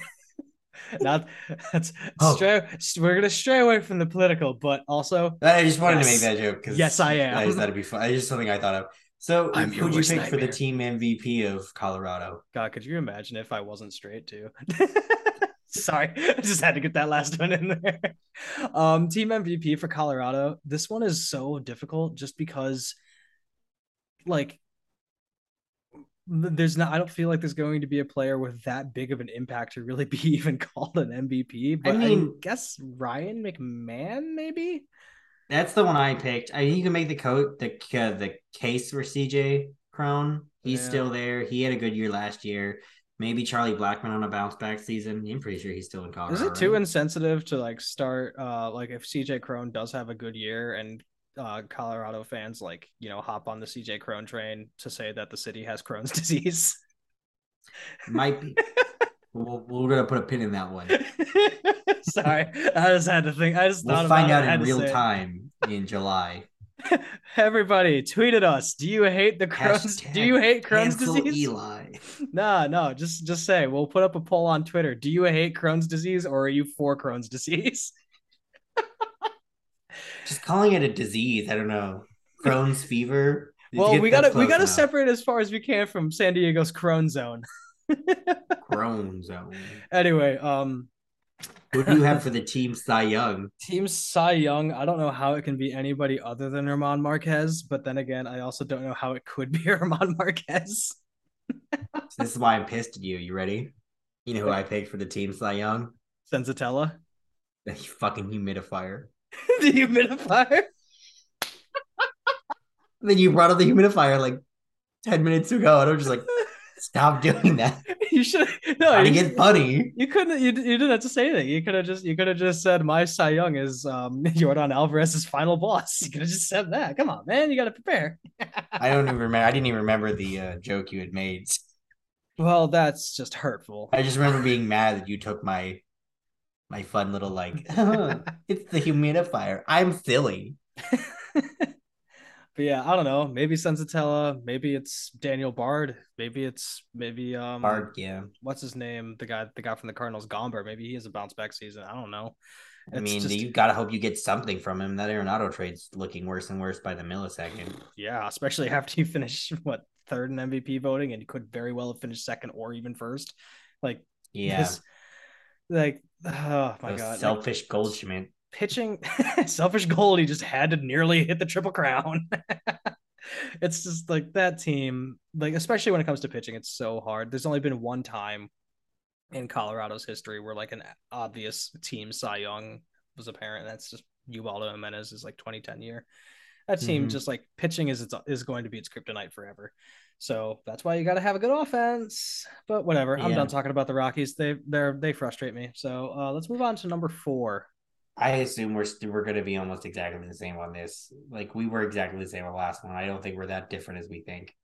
Not that's Oh. stray, we're gonna stray away from the political, but also I just wanted Yes. to make that joke because Yes, I am. I just thought it'd be fun. It's just something I thought of. So, I'm who'd you worst pick for the team MVP of Colorado? God, could you imagine if I wasn't straight too? Sorry, I just had to get that last one in there. Um, team MVP for Colorado. This one is so difficult just because, like, there's not. I don't feel like there's going to be a player with that big of an impact to really be even called an MVP. But I, mean- guess Ryan McMahon, maybe. That's the one I picked. I you can make the coat the uh, the case for CJ Cron. He's Yeah. still there. He had a good year last year. Maybe Charlie Blackmon on a bounce back season. I'm pretty sure he's still in Colorado. Is it too right? insensitive to like start uh like if CJ Cron does have a good year and uh Colorado fans like you know hop on the CJ Cron train to say that the city has Crohn's disease? Might be. we'll, we're gonna put a pin in that one. Sorry, I just had to think. I just We'll find out in real time in July. Everybody, tweet at us. Do you hate the Crohn's? Hashtag do you hate Crohn's disease? Eli. No, no. Just just say we'll put up a poll on Twitter. Do you hate Crohn's disease or are you for Crohn's disease? Just calling it a disease. I don't know. Crohn's fever. Well, we gotta we gotta separate as far as we can from San Diego's Crone zone. Crohn's zone. Anyway, um, Who do you have for the team Cy Young? Team Cy Young. I don't know how it can be anybody other than German Marquez, but then again, I also don't know how it could be German Marquez. This is why I'm pissed at you. You ready? You know who I picked for the team Cy Young? Senzatela, The fucking humidifier. the humidifier. then you brought up the humidifier like 10 minutes ago, and I'm just like, stop doing that. You should no. You, get funny. you couldn't. You, you didn't have to say anything. You could have just. You could have just said my Cy Young is um Yordan Alvarez's final boss. You could have just said that. Come on, man. You got to prepare. I don't even remember. I didn't even remember the uh, joke you had made. Well, that's just hurtful. I just remember being mad that you took my my fun little like it's the humidifier. I'm silly. But yeah, I don't know. Maybe Senzatela. Maybe it's Daniel Bard. Maybe it's maybe um Bard, yeah. what's his name? The guy the guy from the Cardinals, Gomber. Maybe he has a bounce back season. I don't know. I mean, just- you gotta hope you get something from him. That Arenado trade's looking worse and worse by the millisecond. Yeah, especially after you finish what third in MVP voting, and you could very well have finished second or even first. Like Yeah, this, like oh my Those god, like, selfish Goldschmidt. Pitching selfish gold. He just had to nearly hit the triple crown. it's just like that team, like especially when it comes to pitching, it's so hard. There's only been one time in Colorado's history where like an obvious team Cy Young was apparent. That's just Ubaldo Jimenez is like 2010 year. That team Mhm. just like pitching is its is going to be its kryptonite forever. So that's why you got to have a good offense. But whatever, I'm Yeah. done talking about the Rockies. They they're they frustrate me. So uh, let's move on to number four. I assume we're st- we're gonna be almost exactly the same on this. Like we were exactly the same on the last one. I don't think we're that different as we think.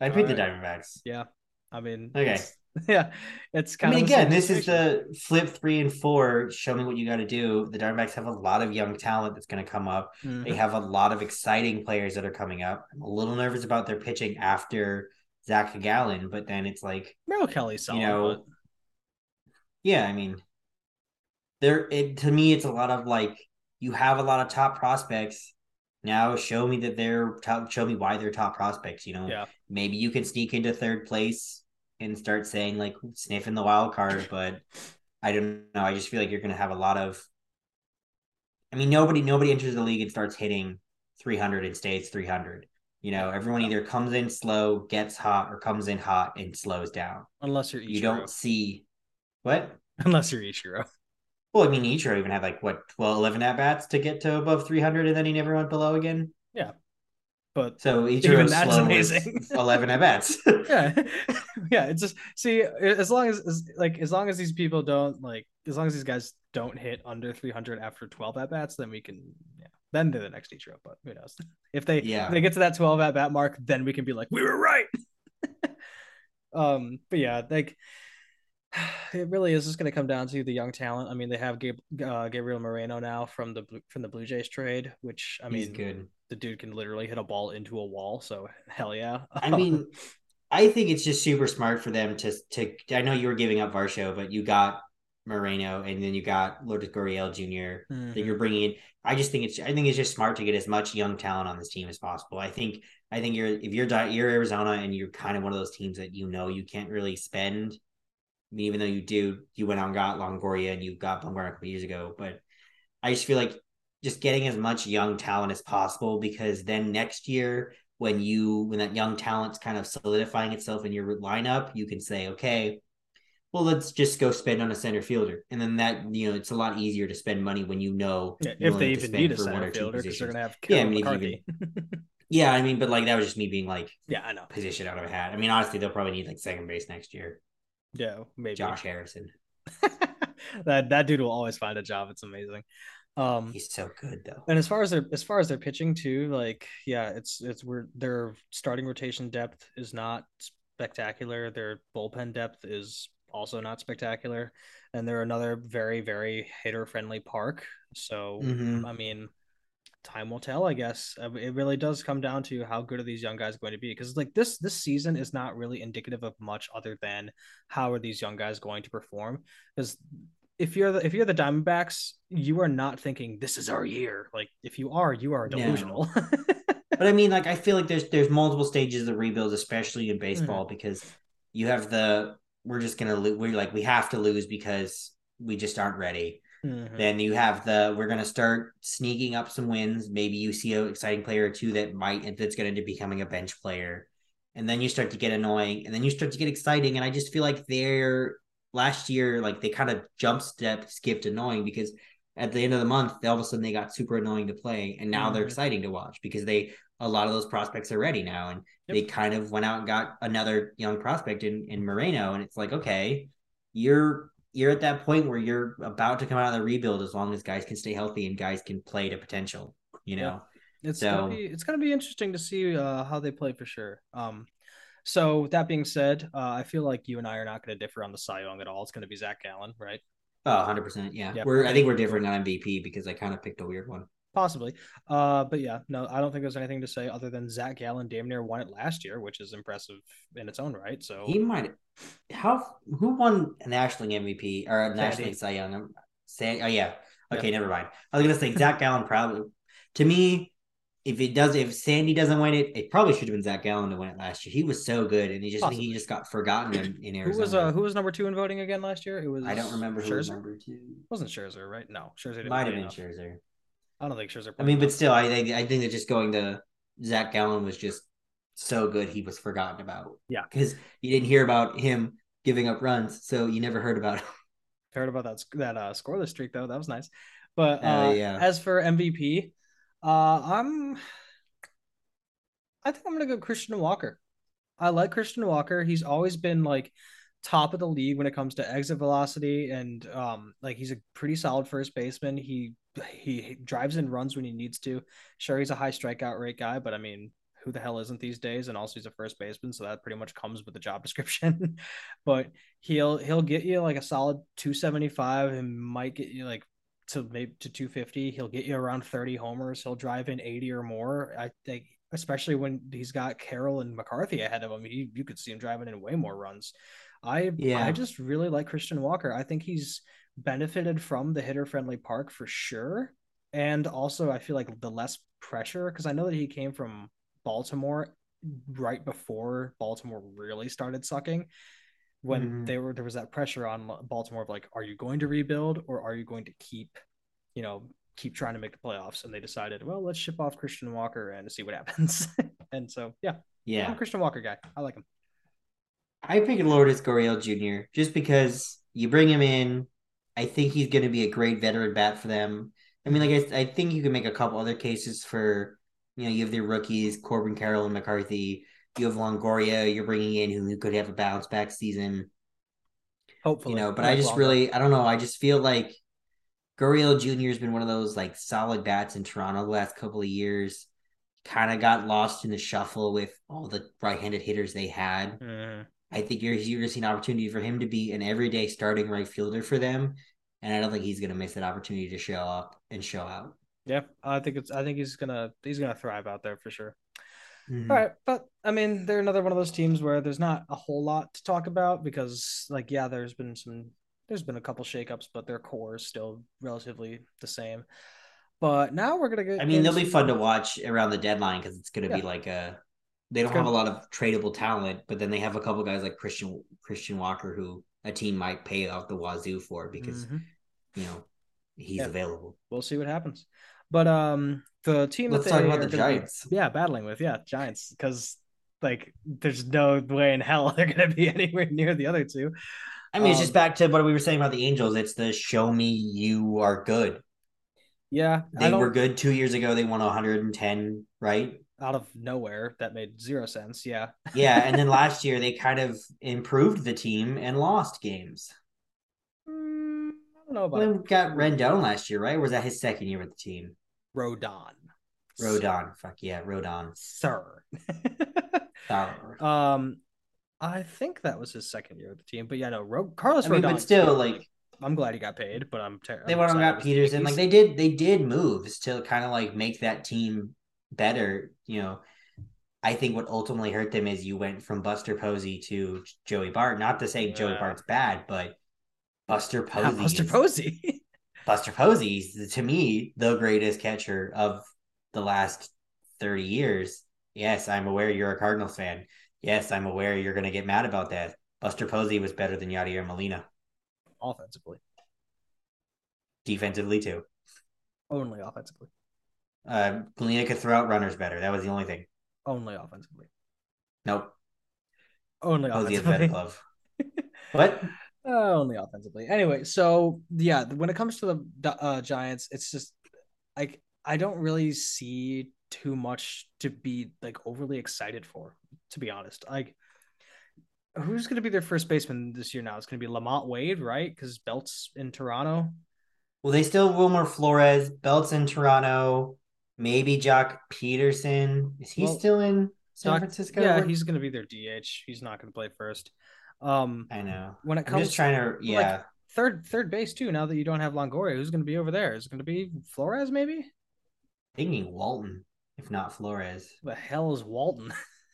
I picked the Alright. Diamondbacks. Yeah. I mean, Okay. it's- yeah, it's I kind mean, of the again, this is the flip three and four. Show me what you got to do. The Diamondbacks have a lot of young talent that's going to come up. They Mhm. have a lot of exciting players that are coming up. I'm a little nervous about their pitching after Zach Gallen, but then it's like, Merrill Kelly, solid, you know, but yeah, I mean, there. It to me, it's a lot of like you have a lot of top prospects. Now show me that they're top. Show me why they're top prospects. You know, yeah, maybe you can sneak into third place and start saying like sniffing the wild card, but I don't know. I just feel like you're going to have a lot of. I mean, nobody nobody enters the league and starts hitting 300 and stays 300. You know, everyone either comes in slow, gets hot, or comes in hot and slows down. unless you're Ichiro. You don't see what. unless you're Ichiro. Well, I mean, Ichiro even had like what 12, 11 at bats to get to above 300, and then he never went below again. Yeah. But So Even Ichiro's that's amazing. 11 at bats. yeah, yeah. It's just see as long as, as like as long as these people don't like as long as these guys don't hit under 300 after 12 at bats, then we can yeah. Then they're the next Ichiro, but who knows? If they Yeah. if they get to that 12 at bat mark, then we can be like we were right. um, but yeah, like it really is just going to come down to the young talent. I mean, they have Gab- uh, Gabriel Moreno now from the Blue- from the Blue Jays trade, which I He's mean, good. the dude can literally hit a ball into a wall. So hell yeah. I mean, I think it's just super smart for them to to. I know you were giving up Varsho, but you got Moreno, and then you got Lourdes Gurriel Jr. that Mhm. you're bringing in. I just think it's. I think it's just smart to get as much young talent on this team as possible. I think. I think you're if you're you're Arizona and you're kind of one of those teams that you know you can't really spend. I mean, even though you do, you went out and got Longoria and you got Bumgarner a couple years ago, but I just feel like just getting as much young talent as possible because then next year when you when that young talent's kind of solidifying itself in your lineup, you can say, okay, well, let's just go spend on a center fielder, and then that you know it's a lot easier to spend money when you know Yeah, if they even need a center fielder because they're gonna have Yeah, I mean. Yeah, I mean, but like that was just me being like yeah, I know. position out of a hat. I mean, honestly, they'll probably need like second base next year. Yeah, maybe. Josh Harrison, that that dude will always find a job. It's amazing. Um, he's so good though. and as far as their as far as their pitching too, like yeah, it's it's weird. Their starting rotation depth is not spectacular. Their bullpen depth is also not spectacular, and they're another very very hitter friendly park. So Mhm. I mean, time will tell. I guess Uh, it really does come down to how good are these young guys going to be because like this this season is not really indicative of much other than how are these young guys going to perform because if you're the if you're the Diamondbacks, you are not thinking this is our year. Like if you are, you are No. delusional. But I mean, like, I feel like there's there's multiple stages of the rebuild, especially in baseball, Mm-hmm. because you have the we're just gonna lose. We're like we have to lose because we just aren't ready. Mhm. Then you have the we're gonna start sneaking up some wins. Maybe you see an exciting player or two that might that's gonna end up becoming a bench player, and then you start to get annoying, and then you start to get exciting. And I just feel like they're last year, like they kind of jump step skipped annoying because at the end of the month, all of a sudden they got super annoying to play, and now they're Mhm. exciting to watch because they a lot of those prospects are ready now, and Yep. they kind of went out and got another young prospect in in Moreno, and it's like okay, you're you're at that point where you're about to come out of the rebuild as long as guys can stay healthy and guys can play to potential, you know. It's So- gonna be it's gonna be interesting to see uh, how they play for sure. Um, so that being said, uh, I feel like you and I are not going to differ on the Cy Young at all. It's going to be Zach Gallen, right? Oh, 100%. Yeah. Yep. We're I think we're different on MVP because I kind of picked a weird one. Possibly. Uh, but yeah, no, I don't think there's anything to say other than Zach Gallen damn near won it last year, which is impressive in its own right. So He might how who won a National MVP or a National Cy Young? Saying oh yeah. Okay, never mind. I was gonna say Zach Gallen probably to me, if it does if Sandy doesn't win it, it probably should have been Zach Gallen to win it last year. He was so good and he just he just got forgotten in, in who Arizona. was uh who was number two in voting again last year? It was I don't remember who was Scherzer. number two. Wasn't Scherzer, right? No, Scherzer Might have been enough. Scherzer. I don't think Scherzer. I mean, but still, I think I think that just going to Zach Gallen was just so good he was forgotten about. Yeah. because you didn't hear about him giving up runs, so you never heard about him. heard about that that uh, scoreless streak though. That was nice. But Oh, uh, yeah. as for MVP, uh, I'm. I think I'm gonna go Christian Walker. I like Christian Walker. He's always been like top of the league when it comes to exit velocity, and um, like he's a pretty solid first baseman. He he drives in runs when he needs to. Sure, he's a high strikeout rate guy, but I mean, who the hell isn't these days, and also he's a first baseman, so that pretty much comes with the job description. but he'll he'll get you like a solid 275 and might get you like to maybe to 250. He'll get you around 30 homers. He'll drive in 80 or more. I think especially when he's got Carroll and McCarthy ahead of him, he, you could see him driving in way more runs. I yeah. I just really like Christian Walker. I think he's benefited from the hitter friendly park for sure. And also I feel like the less pressure because I know that he came from Baltimore right before Baltimore really started sucking when mm-hmm. they were there was that pressure on Baltimore of like are you going to rebuild or are you going to keep you know keep trying to make the playoffs and they decided well let's ship off Christian Walker and see what happens and so yeah yeah I'm a Christian Walker guy I like him I pick Lourdes Gurriel Jr. just because you bring him in I think he's going to be a great veteran bat for them I mean like I, I think you can make a couple other cases for you know, you have the rookies, Corbin Carroll and McCarthy. You have Longoria, you're bringing in who could have a bounce back season. Hopefully. You know, but I just really, I don't know. I just feel like Gurriel Jr. has been one of those like solid bats in Toronto the last couple of years. Kind of got lost in the shuffle with all the right-handed hitters they had. Mm. I think you're you're gonna see an opportunity for him to be an everyday starting right fielder for them, and I don't think he's gonna miss that opportunity to show up and show out. Yeah, I think it's. I think he's gonna he's gonna thrive out there for sure. Mm-hmm. All right, but I mean, they're another one of those teams where there's not a whole lot to talk about because, like, yeah, there's been some, there's been a couple shakeups, but their core is still relatively the same. But now we're gonna get. I mean, they'll be fun to watch around the deadline because it's gonna yeah. be like a. They don't have a lot of tradable talent, but then they have a couple guys like Christian Christian Walker who a team might pay off the wazoo for because, mm-hmm. you know, he's yeah. available. We'll see what happens. But um, the team Let's talk about the Giants. Be, yeah, battling with yeah Giants because like there's no way in hell they're gonna be anywhere near the other two. I mean, um, it's just um, back to what we were saying about the Angels. It's the show me you are good. Yeah, they were good two years ago. They won 110, right? Out of nowhere, that made zero sense. Yeah, yeah, and then last year they kind of improved the team and lost games. Mm, I don't know about. Well, got Rendon last year, right? was that his second year with the team? Rodon. Rodon. Fuck yeah, Rodon. Sir. Sir. Um, I think that was his second year with the team, but yeah, no, Ro- Carlos I mean, Rodon. But still, like, I'm glad he got paid, but I'm terrible. They went and got Pederson. Like they did, they did moves to kind of like make that team better. You know, I think what ultimately hurt them is you went from Buster Posey to Joey Bart. Not to say yeah. Joey Bart's bad, but Buster Posey. Buster Posey. Buster Posey, to me, the greatest catcher of the last 30 years. Yes, I'm aware you're a Cardinals fan. Yes, I'm aware you're going to get mad about that. Buster Posey was better than Yadier Molina. Offensively. Defensively, too. Only offensively. Uh, Molina could throw out runners better. That was the only thing. Only offensively. Nope. Only Posey offensively. Glove. what? Uh, only offensively. Anyway, so yeah, when it comes to the uh, Giants, it's just like I don't really see too much to be like overly excited for. To be honest, like who's going to be their first baseman this year now? It's going to be LaMonte Wade, right? Because Belt's in Toronto. Well, they still have Wilmer Flores, Belt's in Toronto. Maybe Joc Pederson. Is he well, still in San Francisco? Yeah, he's going to be their DH. He's not going to play first. Um, I know. When it comes, I'm just trying to, yeah. Like, third third base too. Now that you don't have Longoria, who's going to be over there? Is it going to be Flores maybe? Thinking Walton, if not Flores. The hell is Walton?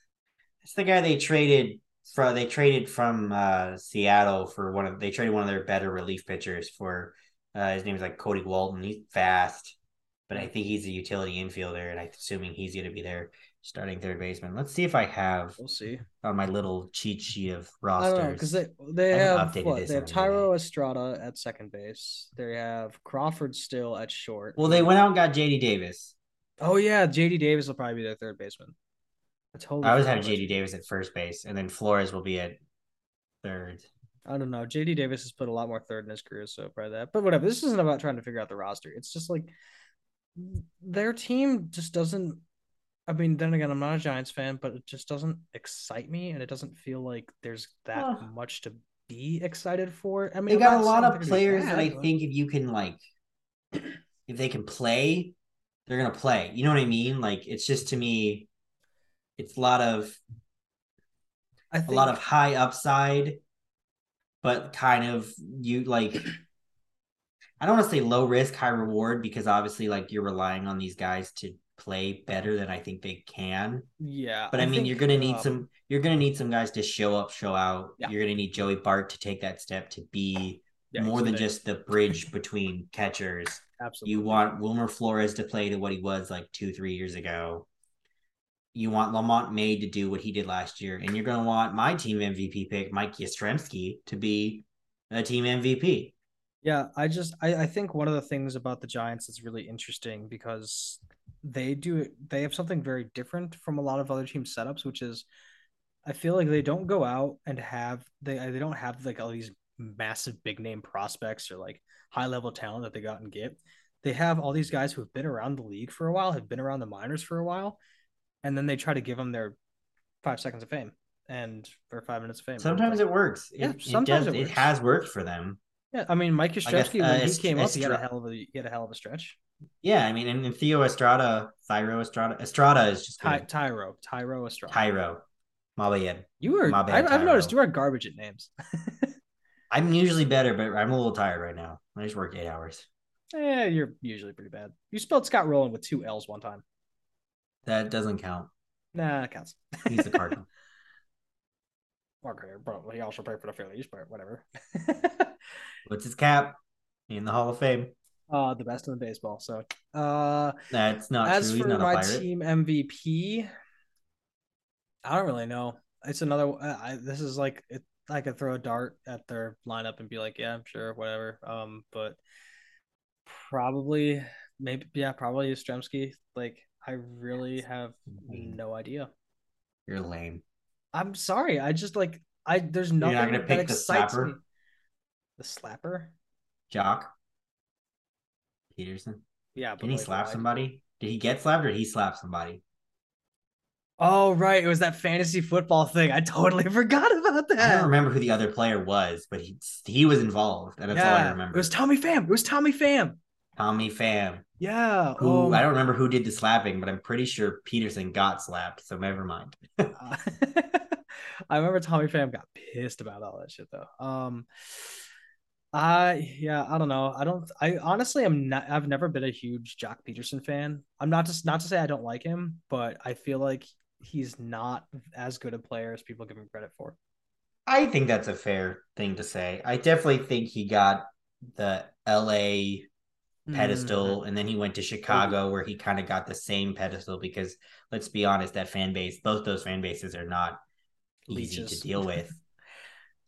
it's the guy they traded from. They traded from uh, Seattle for one of. They traded one of their better relief pitchers for. Uh, his name is like Cody Walton. He's fast, but I think he's a utility infielder, and I'm assuming he's going to be there starting third baseman. Let's see if I have. We'll see on my little cheat sheet of rosters. because they they have what? They have Thairo Estrada at second base. They have Crawford still at short. Well, they went out and got JD Davis. Oh yeah, JD Davis will probably be their third baseman. I totally. I always have JD Davis at first base, and then Flores will be at third. I don't know. JD Davis has put a lot more third in his career, so probably that. But whatever. This isn't about trying to figure out the roster. It's just like their team just doesn't I mean, then again, I'm not a Giants fan, but it just doesn't excite me, and it doesn't feel like there's that huh. much to be excited for. I mean, they got a lot of players bad, that I but... think if you can like, if they can play, they're gonna play. You know what I mean? Like, it's just to me, it's a lot of a lot of high upside, but kind of you like I don't want to say low risk, high reward because obviously like you're relying on these guys to play better than I think they can. yeah. But I, mean, think, you're gonna need um, some. You're gonna need some guys to show up, show out. Yeah. You're gonna need Joey Bart to take that step to be yeah, more than just the bridge between catchers. absolutely. You want Wilmer Flores to play to what he was like two, three years ago. You want Lamont May to do what he did last year, and you're gonna want my team MVP pick, Mike Yastrzemski, to be a team MVP. Yeah, I just I, I think one of the things about the Giants is really interesting because they do they have something very different from a lot of other team setups, which is I feel like they don't go out and have they they don't have like all these massive big name prospects or like high level talent that they got and get. They have all these guys who have been around the league for a while, have been around the minors for a while, and then they try to give them their five seconds of fame and for five minutes of fame. Sometimes it works. Yeah, it, sometimes it, does, it it has worked for them. Yeah, I mean Mike Yastrzemski uh, when he came up, he had a hell of a he had a hell of a stretch. Yeah, I mean, and, and Theo Estrada, Thyro Estrada, Estrada is just Ty- Tyro, Tyro Estrada. Tyro, Mabayed. You were. My bad, I, I've noticed you are garbage at names. I'm usually better, but I'm a little tired right now. I just worked eight hours. Yeah, you're usually pretty bad. You spelled Scott Rolen with two L's one time. That doesn't count. Nah, it counts. He's the Cardinal. Okay, bro. He also played for the Phillies, but whatever. What's his cap? In the Hall of Fame. uh, the best in the baseball. So, uh, That's not as true. For not my team MVP, I don't really know. It's another. I, this is like it, I could throw a dart at their lineup and be like, yeah, I'm sure, whatever. Um, but probably, maybe, yeah, probably Yastrzemski. Like, I really have no idea. You're lame. I'm sorry. I just like I. There's You're nothing that pick excites me. The slapper? Joc. Pederson. Yeah, but Did he like, slap why? somebody? Did he get slapped or did he slap somebody? Oh right, it was that fantasy football thing. I totally forgot about that. I don't remember who the other player was, but he he was involved, and that's all I remember. it was Tommy Pham. It was Tommy Pham. Tommy Pham, Yeah. who oh I don't remember who did the slapping, but I'm pretty sure Pederson got slapped, so never mind. Uh, I remember Tommy Pham got pissed about all that shit though. Um, I yeah, I don't know. I don't. I honestly am not. I've never been a huge Joc Pederson fan. I'm not just not to say I don't like him, but I feel like he's not as good a player as people give him credit for. I think that's a fair thing to say. I definitely think he got the LA pedestal Mm-hmm. and then he went to Chicago where he kind of got the same pedestal because let's be honest, that fan base, both those fan bases are not easy to deal with.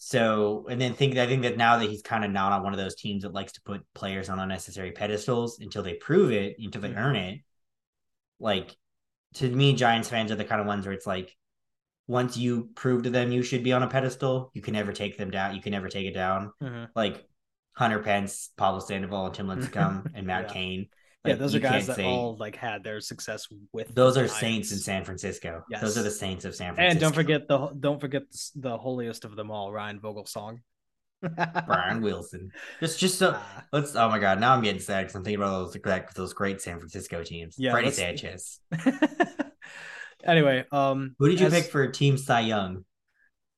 So, and then think I think that now that he's kind of not on one of those teams that likes to put players on unnecessary pedestals until they prove it, until they Mhm. earn it. Like to me, Giants fans are the kind of ones where it's like once you prove to them you should be on a pedestal, you can never take them down. You can never take it down. Mhm. Like Hunter Pence, Pablo Sandoval, and Tim Lincecum, and Matt Yeah. Cain. Yeah, Like, those are guys that say- all like had their success with. Those are saints in San Francisco. Yes. Those are the saints of San Francisco. And don't forget the don't forget the holiest of them all, Ryan Vogelsong. Brian Wilson. Just, just so Ah, let's. Oh my god, now I'm getting sad because I'm thinking about those great, those great San Francisco teams. Yeah, Freddie Sanchez. anyway, um, Who did you as- pick for Team Cy Young?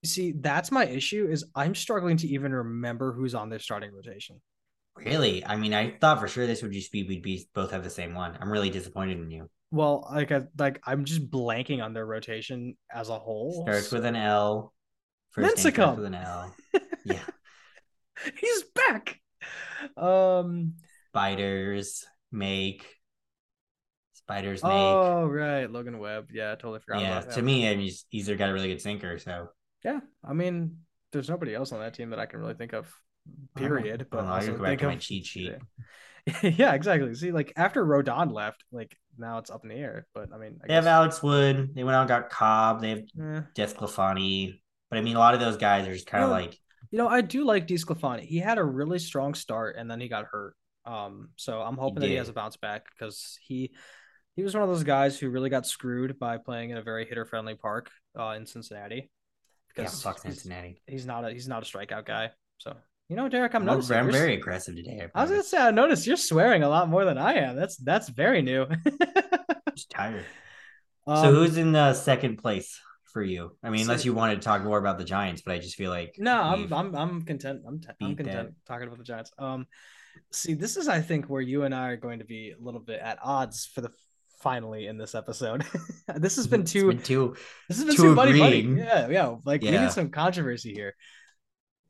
See, that's my issue. Is I'm struggling to even remember who's on their starting rotation. Really? I mean, I thought for sure this would just be we'd be both have the same one. I'm really disappointed in you. Well, like, I, like I'm just blanking on their rotation as a whole. Starts with an L. First name starts with an L. Yeah. He's back. Um. Spiders make. Spiders make. Oh right, Logan Webb. Yeah, I totally forgot yeah. To me, I mean, he's, he's either got a really good sinker, so Yeah, I mean, there's nobody else on that team that I can really think of. Period. But know, I also gotta go back think to my of cheat sheet. yeah, exactly. See, like after Rodon left, like now it's up in the air. But I mean, I They have Alex Wood. They went out and got Cobb. They have eh. Desclafani. But I mean, a lot of those guys are just kind of like, You know, I do like DeSclafani. He had a really strong start and then he got hurt. Um, so I'm hoping that he has a bounce back because he he was one of those guys who really got screwed by playing in a very hitter friendly park uh, in Cincinnati. yeah, Because fuck he's, Cincinnati. he's not a he's not a strikeout guy. So you know, Derek, I'm I'm, noticing. I'm very aggressive today. I I was gonna say I noticed you're swearing a lot more than I am. That's that's very new. I'm just tired. so Um, who's in the second place for you? I mean, unless you wanted to talk more about the Giants, but I just feel like No, I'm I'm I'm content. I'm t- I'm content talking about the Giants. Um, see, this is I think where you and I are going to be a little bit at odds for the finally in this episode. this has been too. been too This has been too too buddy buddy. Yeah, yeah. Like we need some controversy here.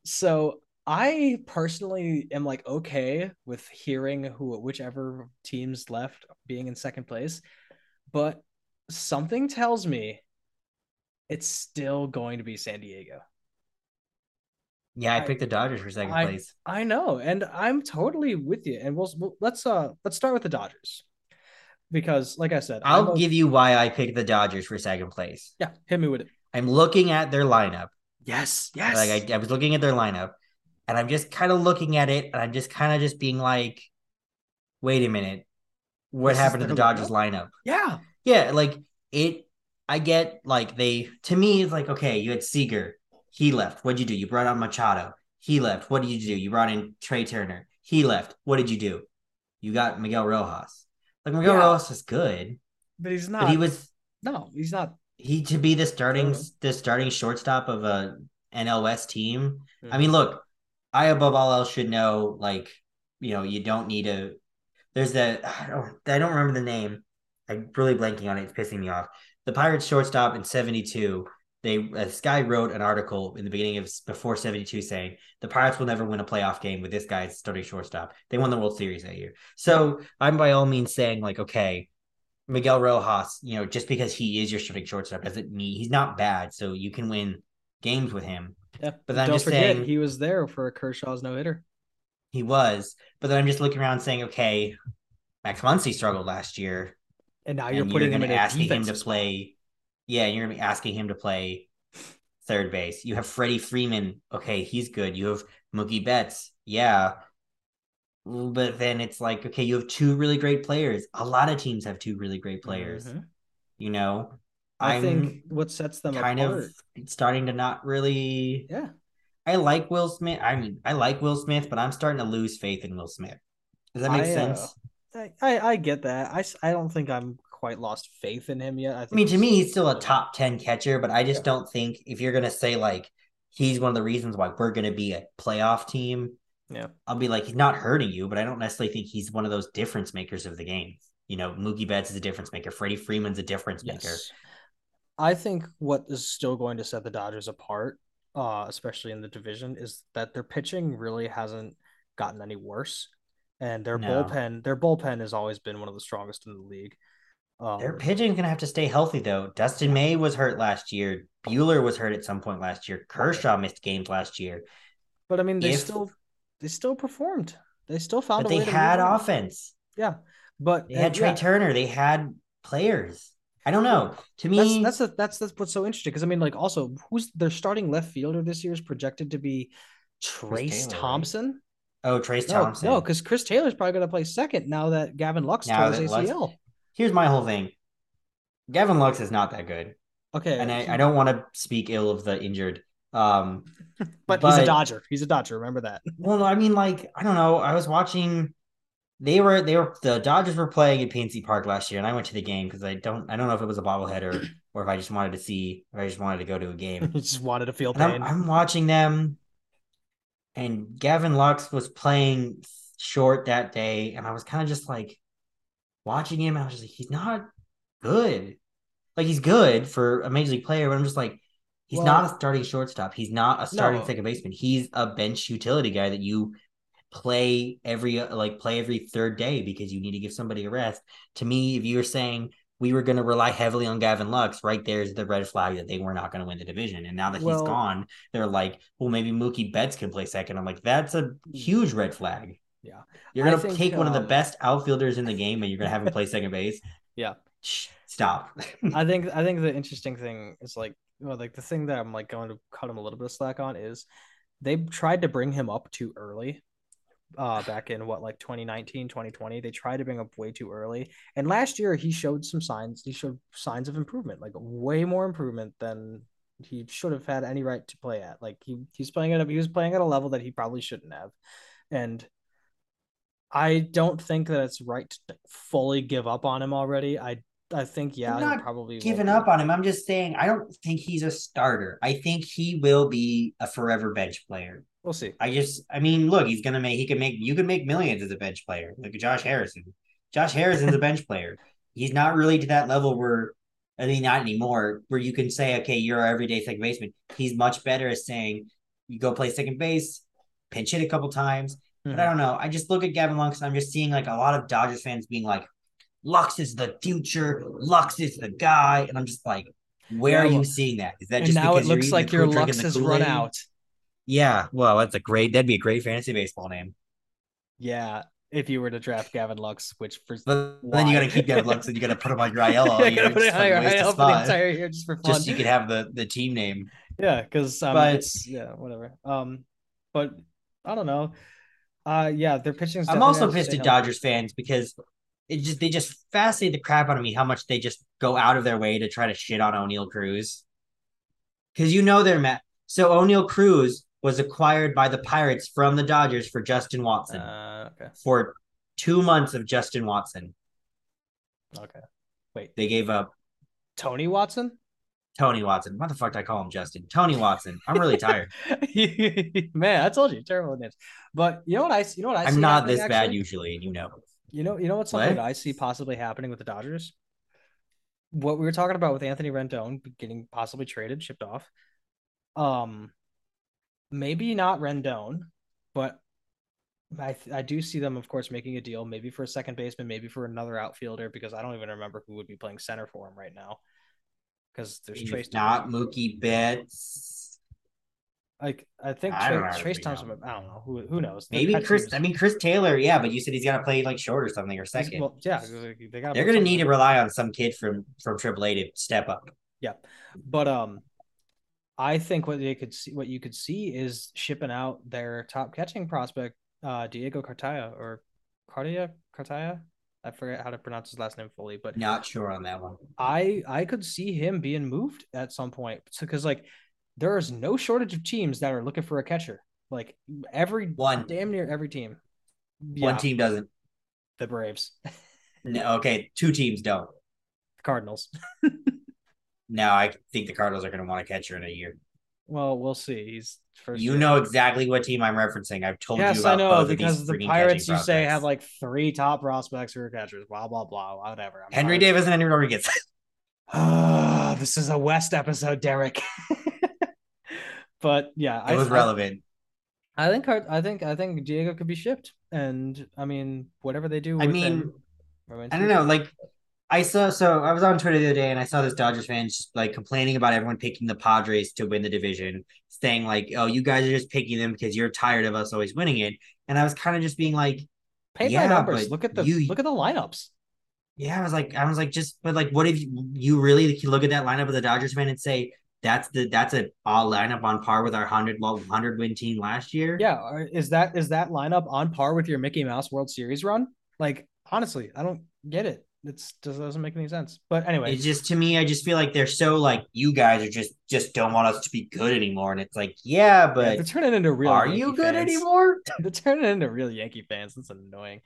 So I personally am like okay with hearing who whichever teams left being in second place, but something tells me it's still going to be San Diego. Yeah, I I- picked the Dodgers for second I- place. I know, and I'm totally with you. And we'll, we'll let's uh let's start with the Dodgers because, like I said, I'll a- give you why I picked the Dodgers for second place. yeah. Hit me with it. I'm looking at their lineup. Yes, yes. Like I, I was looking at their lineup, and I'm just kind of looking at it, and I'm just kind of just being like, "Wait a minute, what This happened to the Dodgers lineup?" yeah, Yeah, like it. I get like they to me it's like okay, you had Seager, he left. What'd you do? You brought on Machado, he left. What did you do? You brought in Trea Turner, he left. What did you do? You got Miguel Rojas. Like Miguel Yeah. Rojas is good, but he's not. but he was no, he's not. he to be the starting the starting shortstop of a NL West team. I Mm-hmm. mean, look, I above all else should know, like, you know, you don't need a. There's that I don't, I don't remember the name. I'm really blanking on it. It's pissing me off. The Pirates shortstop in '72. They uh, this guy wrote an article in the beginning of before '72 saying the Pirates will never win a playoff game with this guy's starting shortstop. They won the World Series that year. So I'm by all means saying like, okay, Miguel Rojas, you know, just because he is your starting shortstop doesn't mean he's not bad. So you can win games with him. Yeah, But I'm don't just forget saying- he was there for a Kershaw's no hitter. He was, but then I'm just looking around saying, okay, Max Muncy struggled last year, And now you're putting him gonna in a asking him to play. Yeah, you're gonna be asking him to play third base. You have Freddie Freeman. Okay, he's good. You have Mookie Betts. Yeah. But then it's like, okay, you have two really great players. A lot of teams have two really great players. Mhm. You know, I I'm think what sets them kind apart. of starting to not really. yeah, I like Will Smith. I mean, I like Will Smith, but I'm starting to lose faith in Will Smith. Does that make I, uh, sense? I, I I get that. I, I don't think I'm quite lost faith in him yet. I, I mean, to me, he's still a top 10 catcher, but I just Yeah. don't think if you're going to say, like, he's one of the reasons why we're going to be a playoff team, Yeah. I'll be like, he's not hurting you, but I don't necessarily think he's one of those difference makers of the game. You know, Mookie Betts is a difference maker. Freddie Freeman's a difference maker. I think what is still going to set the Dodgers apart, uh, especially in the division, is that their pitching really hasn't gotten any worse, and their No. bullpen, their bullpen has always been one of the strongest in the league. Um, Their pitching's going to have to stay healthy, though. Dustin May was hurt last year. Buehler was hurt at some point last year. Kershaw missed games last year. but I mean, they if- still they still performed. They still found But a they way to had offense. Yeah, but They had uh, Trea yeah, Turner. They had players. I don't know. To me, that's the, that's that's what's so interesting because I mean, like, also who's their starting left fielder this year is projected to be Trayce Taylor, right? Thompson. oh, Trayce No, Thompson. no, because Chris Taylor's probably going to play second now that Gavin Lux Now tore his that Lux- ACL. Here's my whole thing. Gavin Lux is not that good. Okay, And I, I don't want to speak ill of the injured. Um, but, he's a Dodger. He's a Dodger. Remember that. well, I mean, like, I don't know. I was watching. They were they were the Dodgers were playing at PNC Park last year, and I went to the game because I don't I don't know if it was a bobblehead or or if I just wanted to see if I just wanted to go to a game. just wanted to feel And I'm, pain. I'm watching them, and Gavin Lux was playing short that day, and I was kind of just like watching him. I was just like, he's not good. Like he's good for a major league player, but I'm just like, he's Well- not a starting shortstop. He's not a starting No. second baseman. He's a bench utility guy that you play every like play every third day because you need to give somebody a rest. To me, if you're saying we were going to rely heavily on Gavin Lux, right there's the red flag that they were not going to win the division. And now that Well- he's gone, they're like, well, maybe Mookie Betts can play second. I'm like, that's a huge red flag. Yeah. You're going to take one of the um, best outfielders in the game and you're going to have him play second base. Yeah. Stop. I think I think the interesting thing is like well, like the thing that I'm like going to cut him a little bit of slack on is they tried to bring him up too early. Uh, back in what like 2019 2020 they tried to bring up way too early and last year he showed some signs he showed signs of improvement like way more improvement than he should have had any right to play at like he he's playing at a, he was playing at a level that he probably shouldn't have and I don't think that it's right to fully give up on him already. I I think yeah, I'm not probably giving up on him. I'm just saying I don't think he's a starter. I think he will be a forever bench player. We'll see. I just, I mean, look, he's gonna make. He can make. You can make millions as a bench player, like Josh Harrison. Josh Harrison's a bench player. He's not really to that level where, I mean, not anymore, where you can say, okay, you're our everyday second baseman. He's much better at saying, you go play second base, pinch hit a couple times. But I Mhm. don't know. I just look at Gavin Lux and I'm just seeing like a lot of Dodgers fans being like, Lux is the future. Lux is the guy. And I'm just like, where Yeah, are you seeing that? Is that And just now it looks like your Lux has run out. Yeah. Well, that's a great, that'd be a great fantasy baseball name. Yeah, if you were to draft Gavin Lux, which for But then you got to keep Gavin Lux and you got to put him on your IL all yeah, year. gotta put it on your like a waste of IL for the entire year just for fun. Just so you could have the, the team name. Yeah, because um, But- it's yeah, whatever. Um, but I don't know. Uh, yeah, their pitching. I'm also pissed at Dodgers fans because it just they just fascinate the crap out of me how much they just go out of their way to try to shit on Oneil Cruz. Because you know they're mad. So Oneil Cruz was acquired by the Pirates from the Dodgers for Justin Watson Uh, okay, for two months of Justin Watson. okay. Wait, They gave up Tony Watson? Tony Watson. What the fuck did I call him Justin? Tony Watson. I'm really tired. Man, I told you, terrible names. But you know what I you know what I I'm see not this bad usually, and you know. You know, you know what's something What? that I see possibly happening with the Dodgers? What we were talking about with Anthony Rendon getting possibly traded, shipped off. Um, maybe not Rendon, but I I do see them, of course, making a deal, maybe for a second baseman, maybe for another outfielder, because I don't even remember who would be playing center for him right now. Because there's Trayce not Thompson. Mookie Betts. Like I think I don't Trayce, know, Trayce you Thompson. know. I don't know who who knows. Maybe Chris. teams- I mean Chris Taylor. Yeah, but you said he's gonna play like short or something or second. Well, yeah, they got. They're going to need to rely on some kid from from AAA to step up. Yeah, but um, I think what they could see, what you could see, is shipping out their top catching prospect, uh, Diego Cartaya or Cartia Cartaya. I forget how to pronounce his last name fully, but Not sure on that one. I I could see him being moved at some point because like there is no shortage of teams that are looking for a catcher. Like every One. damn near every team. One team doesn't. the Braves, No, okay, two teams don't. the Cardinals. Now I think the Cardinals are going to want a catcher in a year. Well, we'll see. He's first. You year. know exactly what team I'm referencing. I've told you Yes, about I know because the Pirates you say have like three top prospects who are catchers. Blah blah blah. Whatever. I'm Henry. Davis and Endy Rodriguez. Ah, this is a West episode, Derek. but yeah, it was I, relevant. I, I think I think I think Diego could be shipped, and I mean whatever they do. I with mean, him I don't know. Like I saw, so I was on Twitter the other day and I saw this Dodgers fan just like complaining about everyone picking the Padres to win the division, saying like, "Oh, you guys are just picking them because you're tired of us always winning it." And I was kind of just being like, paint yeah, numbers. Look at the you- look at the lineups. Yeah, I was like, I was like, just, but like, what if you, you really look at that lineup of the Dodgers fan and say that's the that's a all lineup on par with our hundred hundred win team last year? Yeah, uh, is that is that lineup on par with your Mickey Mouse World Series run? Like honestly, I don't get it. It's just doesn't make any sense. But anyway, It's just to me, I just feel like they're so like you guys are just just don't want us to be good anymore, and it's like, yeah, Yeah, but they're turning into real. are Yankee you good fans. anymore? they're turning into real Yankee fans. That's annoying.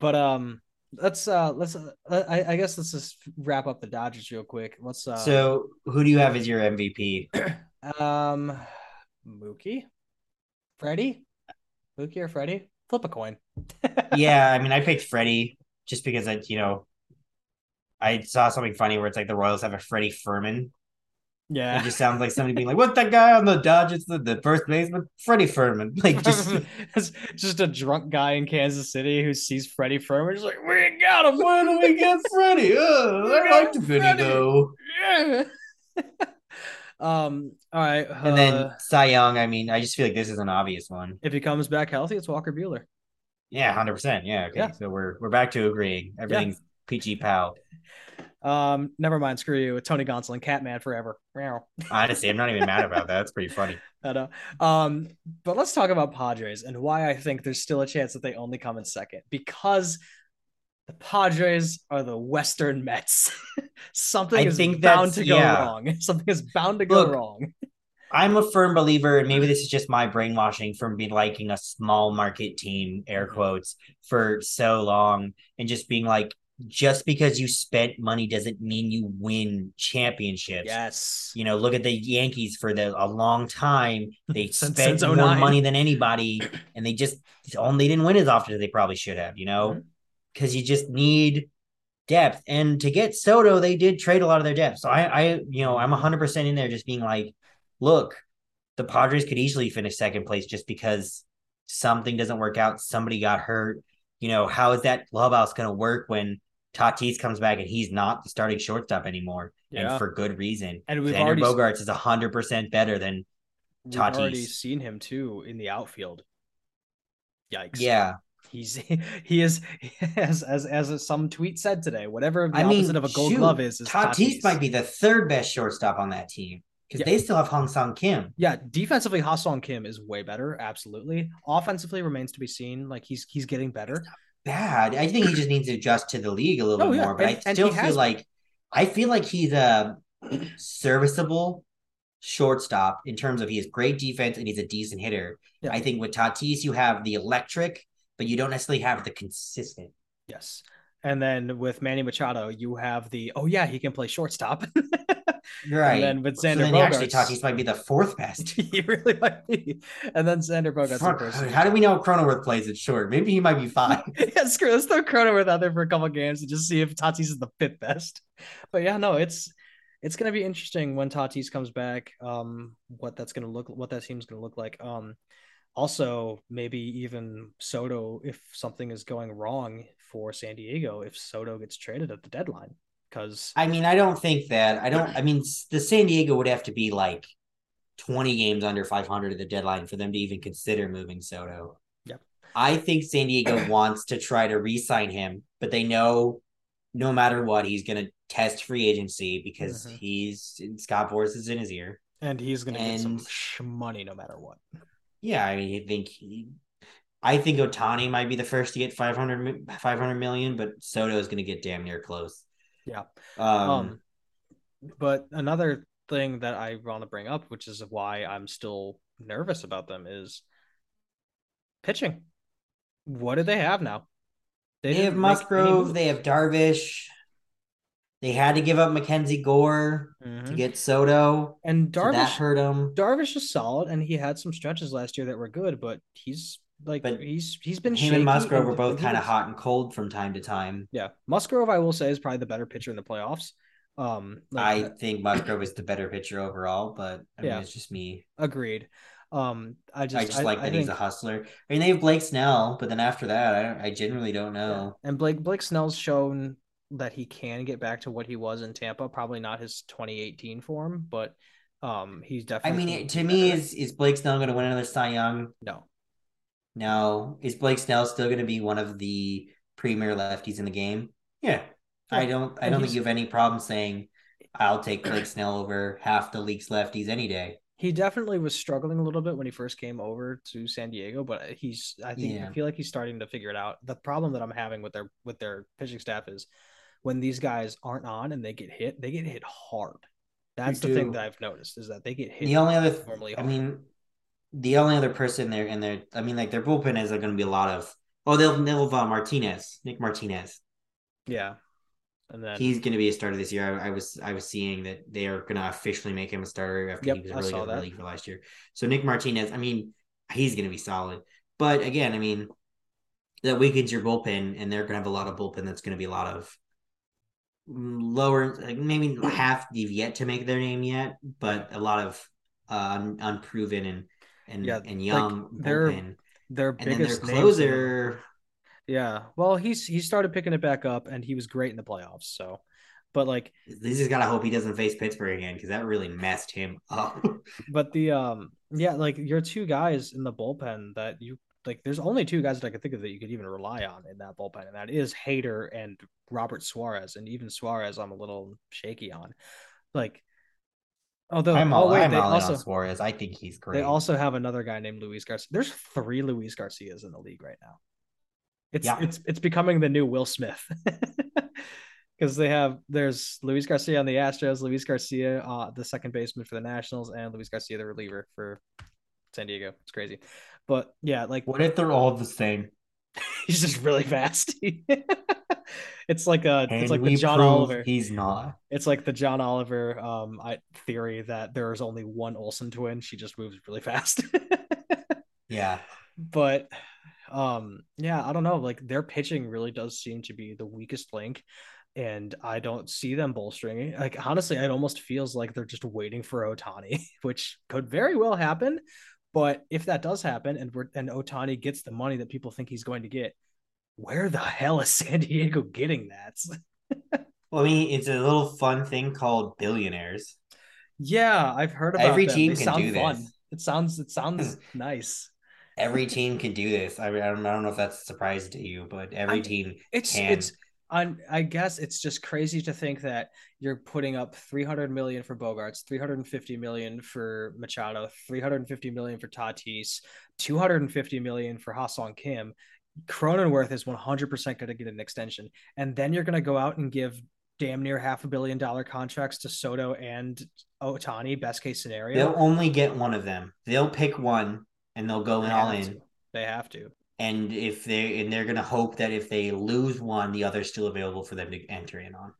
But um, let's uh, let's uh, I, I guess let's just wrap up the Dodgers real quick. Let's uh, So who do you have as your MVP? um, Mookie, Freddie, Mookie or Freddie, flip a coin. yeah, I mean, I picked Freddie just because I, you know, I saw something funny where it's like the Royals have a Freddy Fermin. yeah. It just sounds like somebody being like, "What that guy on the Dodgers, the, the first baseman, Freddy Fermin." Like just just a drunk guy in Kansas City who sees Freddy Fermin. He's like, we got him. where do we get Freddie? Oh, I like the Vinny Freddie. though. Yeah. um. All right. And then uh, Cy Young. I mean, I just feel like this is an obvious one. if he comes back healthy, it's Walker Buehler. Yeah, hundred percent. Yeah. Okay. Yeah. So we're we're back to agreeing. Everything's peachy pal. Um. Never mind. Screw you. Tony Gonsolin, Catman forever. Honestly, I'm not even mad about that. That's pretty funny. I know. Um. But let's talk about Padres and why I think there's still a chance that they only come in second because. The Padres are the Western Mets. Something I is bound to go yeah. wrong. Something is bound to go Look, wrong. I'm a firm believer, and maybe this is just my brainwashing from being liking a small market team, air Mhm. quotes, for so long, and just being like, just because you spent money doesn't mean you win championships. Yes. You know, look at the Yankees for the a long time. They Since- spent oh since more money than anybody, and they just only didn't win as often as they probably should have. You know, mm-hmm. because you just need depth. And to get Soto, they did trade a lot of their depth. So I, I, you know, I'm 100 percent in there, just being like, look, the Padres could easily finish second place just because something doesn't work out. Somebody got hurt. You know, how is that clubhouse going to work when Tatis comes back and he's not the starting shortstop anymore, Yeah. and for good reason. And we've Xander already Bogaerts is 100 percent better than we've already Tatis. seen him too in the outfield. Yikes. yeah. He's he is as as as some tweet said today. Whatever the I mean, opposite of a gold shoot, glove is, is Tatis, might be the third best shortstop on that team because Yeah. they still have Ha-Seong Kim. Yeah, defensively, Ha-Seong Kim is way better. Absolutely. Offensively remains to be seen. Like he's he's getting better. Bad. I think he just needs to adjust to the league a little Oh, bit yeah, more. But and- I still he has feel like I feel like he's a serviceable shortstop in terms of he has great defense and he's a decent hitter. Yeah. I think with Tatis you have the electric, but you don't necessarily have the consistent. Yes. And then with Manny Machado, you have the oh yeah, he can play shortstop. Right. And then with so Xander then actually Bogaerts- Tatis might be the fourth best. he really might be. And then Xander Bogaerts. Fuck, how do we know Cronenworth plays it short? Maybe he might be five. yeah, screw. Let's throw Cronenworth out there for a couple games and just see if Tatis is the fifth best. But yeah, no, it's it's gonna be interesting when Tatis comes back. Um, what that's gonna look, what that team's gonna look like. Um, also maybe even Soto if something is going wrong for San Diego if Soto gets traded at the deadline because I mean, I don't think that. I don't. I mean, the San Diego would have to be like twenty games under five hundred at the deadline for them to even consider moving Soto. Yep. I think San Diego wants to try to re-sign him, but they know no matter what, he's going to test free agency because Mhm. he's Scott Boras is in his ear. and he's gonna get some sh- money no matter what. Yeah, I mean, I think he. I think Ohtani might be the first to get 500, 500 million, but Soto is going to get damn near close. Yeah. Um, Um, but another thing that I want to bring up, which is why I'm still nervous about them, is pitching. What do they have now? They, have didn't any Musgrove. They have Darvish. They had to give up Mackenzie Gore Mhm. to get Soto. and So that Darvish. hurt him. Darvish is solid, and he had some stretches last year that were good, but he's like But he's he's been Him and Musgrove were both kind of hot and cold from time to time. Yeah, Musgrove, I will say, is probably the better pitcher in the playoffs. Um, like, I think Musgrove is the better pitcher overall, but I mean, it's just me. agreed. Um, I just I just like that he's think- a hustler. I mean, they have Blake Snell, but then after that, I don't, I genuinely don't Yeah. know. And Blake Blake Snell's shown that he can get back to what he was in Tampa. Probably not his 2018 form, but um, he's definitely. I mean, to me, is is Blake Snell going to win another Cy Young? no. No. Is Blake Snell still going to be one of the premier lefties in the game? Yeah. I don't. I don't think you have any problem saying I'll take Blake Snell over half the league's lefties any day. He definitely was struggling a little bit when he first came over to San Diego, but uh, he's. I think Yeah. I feel like he's starting to figure it out. The problem that I'm having with their with their pitching staff is when these guys aren't on and they get hit, they get hit hard. That's the thing that I've noticed is that they get hit. The only other, normally I mean, the only other person there in there, I mean, like their bullpen is going to be a lot of. Oh, they'll they'll have uh, Martinez, Nick Martinez. yeah, and then He's going to be a starter this year. I, I was I was seeing that they are going to officially make him a starter after Yep, he was really good in the league for last year. So Nick Martinez, I mean, he's going to be solid. But again, I mean, that weakens your bullpen, and they're going to have a lot of bullpen. That's going to be a lot of lower, like maybe half they've yet to make their name yet, but a lot of uh, unproven and and Yeah, and young they're bullpen. their And then their biggest names in the- closer. Yeah. Well, he's he started picking it back up and he was great in the playoffs. So, but like, This has got to hope he doesn't face Pittsburgh again because that really messed him up. but the um, yeah, like your two guys in the bullpen that you like, there's only two guys that I could think of that you could even rely on in that bullpen, and that is Hader and Robert Suarez. And even Suarez, I'm a little shaky on. Like, although I'm oh wait, I'm they all also Suarez. I think he's great. they also have another guy named Luis Garcia. There's three Luis Garcias in the league right now. It's Yeah. it's it's becoming the new Will Smith. Because they have there's Luis Garcia on the Astros, Luis Garcia, uh, the second baseman for the Nationals, and Luis Garcia, the reliever for San Diego. It's crazy, but yeah, like What if they're all the same? He's just really fast. it's like a Can it's like the John Oliver. he's not? It's like the John Oliver um I, theory that there is only one Olsen twin. She just moves really fast. Yeah. but um yeah, I don't know. Like their pitching really does seem to be the weakest link. And I don't see them bolstering. Like honestly, it almost feels like they're just waiting for Ohtani, which could very well happen. But if that does happen and we're and Ohtani gets the money that people think he's going to get, where the hell is San Diego getting that? Well, I mean, it's a little fun thing called billionaires. Yeah, I've heard about Every them. team They can do fun. this. It sounds it sounds hmm. nice. Every team can do this. I mean, I don't, I don't know if that's a surprise to you, but every I- team It's can. it's on I guess it's just crazy to think that you're putting up 300 million for Bogaerts, 350 million for Machado, 350 million for Tatis, 250 million for Ha-Seong Kim. Cronenworth is 100% going to get an extension. And then you're going to go out and give damn near half a billion dollar contracts to Soto and Ohtani, best case scenario. They'll only get one of them. They'll pick one and they'll go They all in. to. They have to. And if they and they're gonna hope that if they lose one, the other's still available for them to enter in on.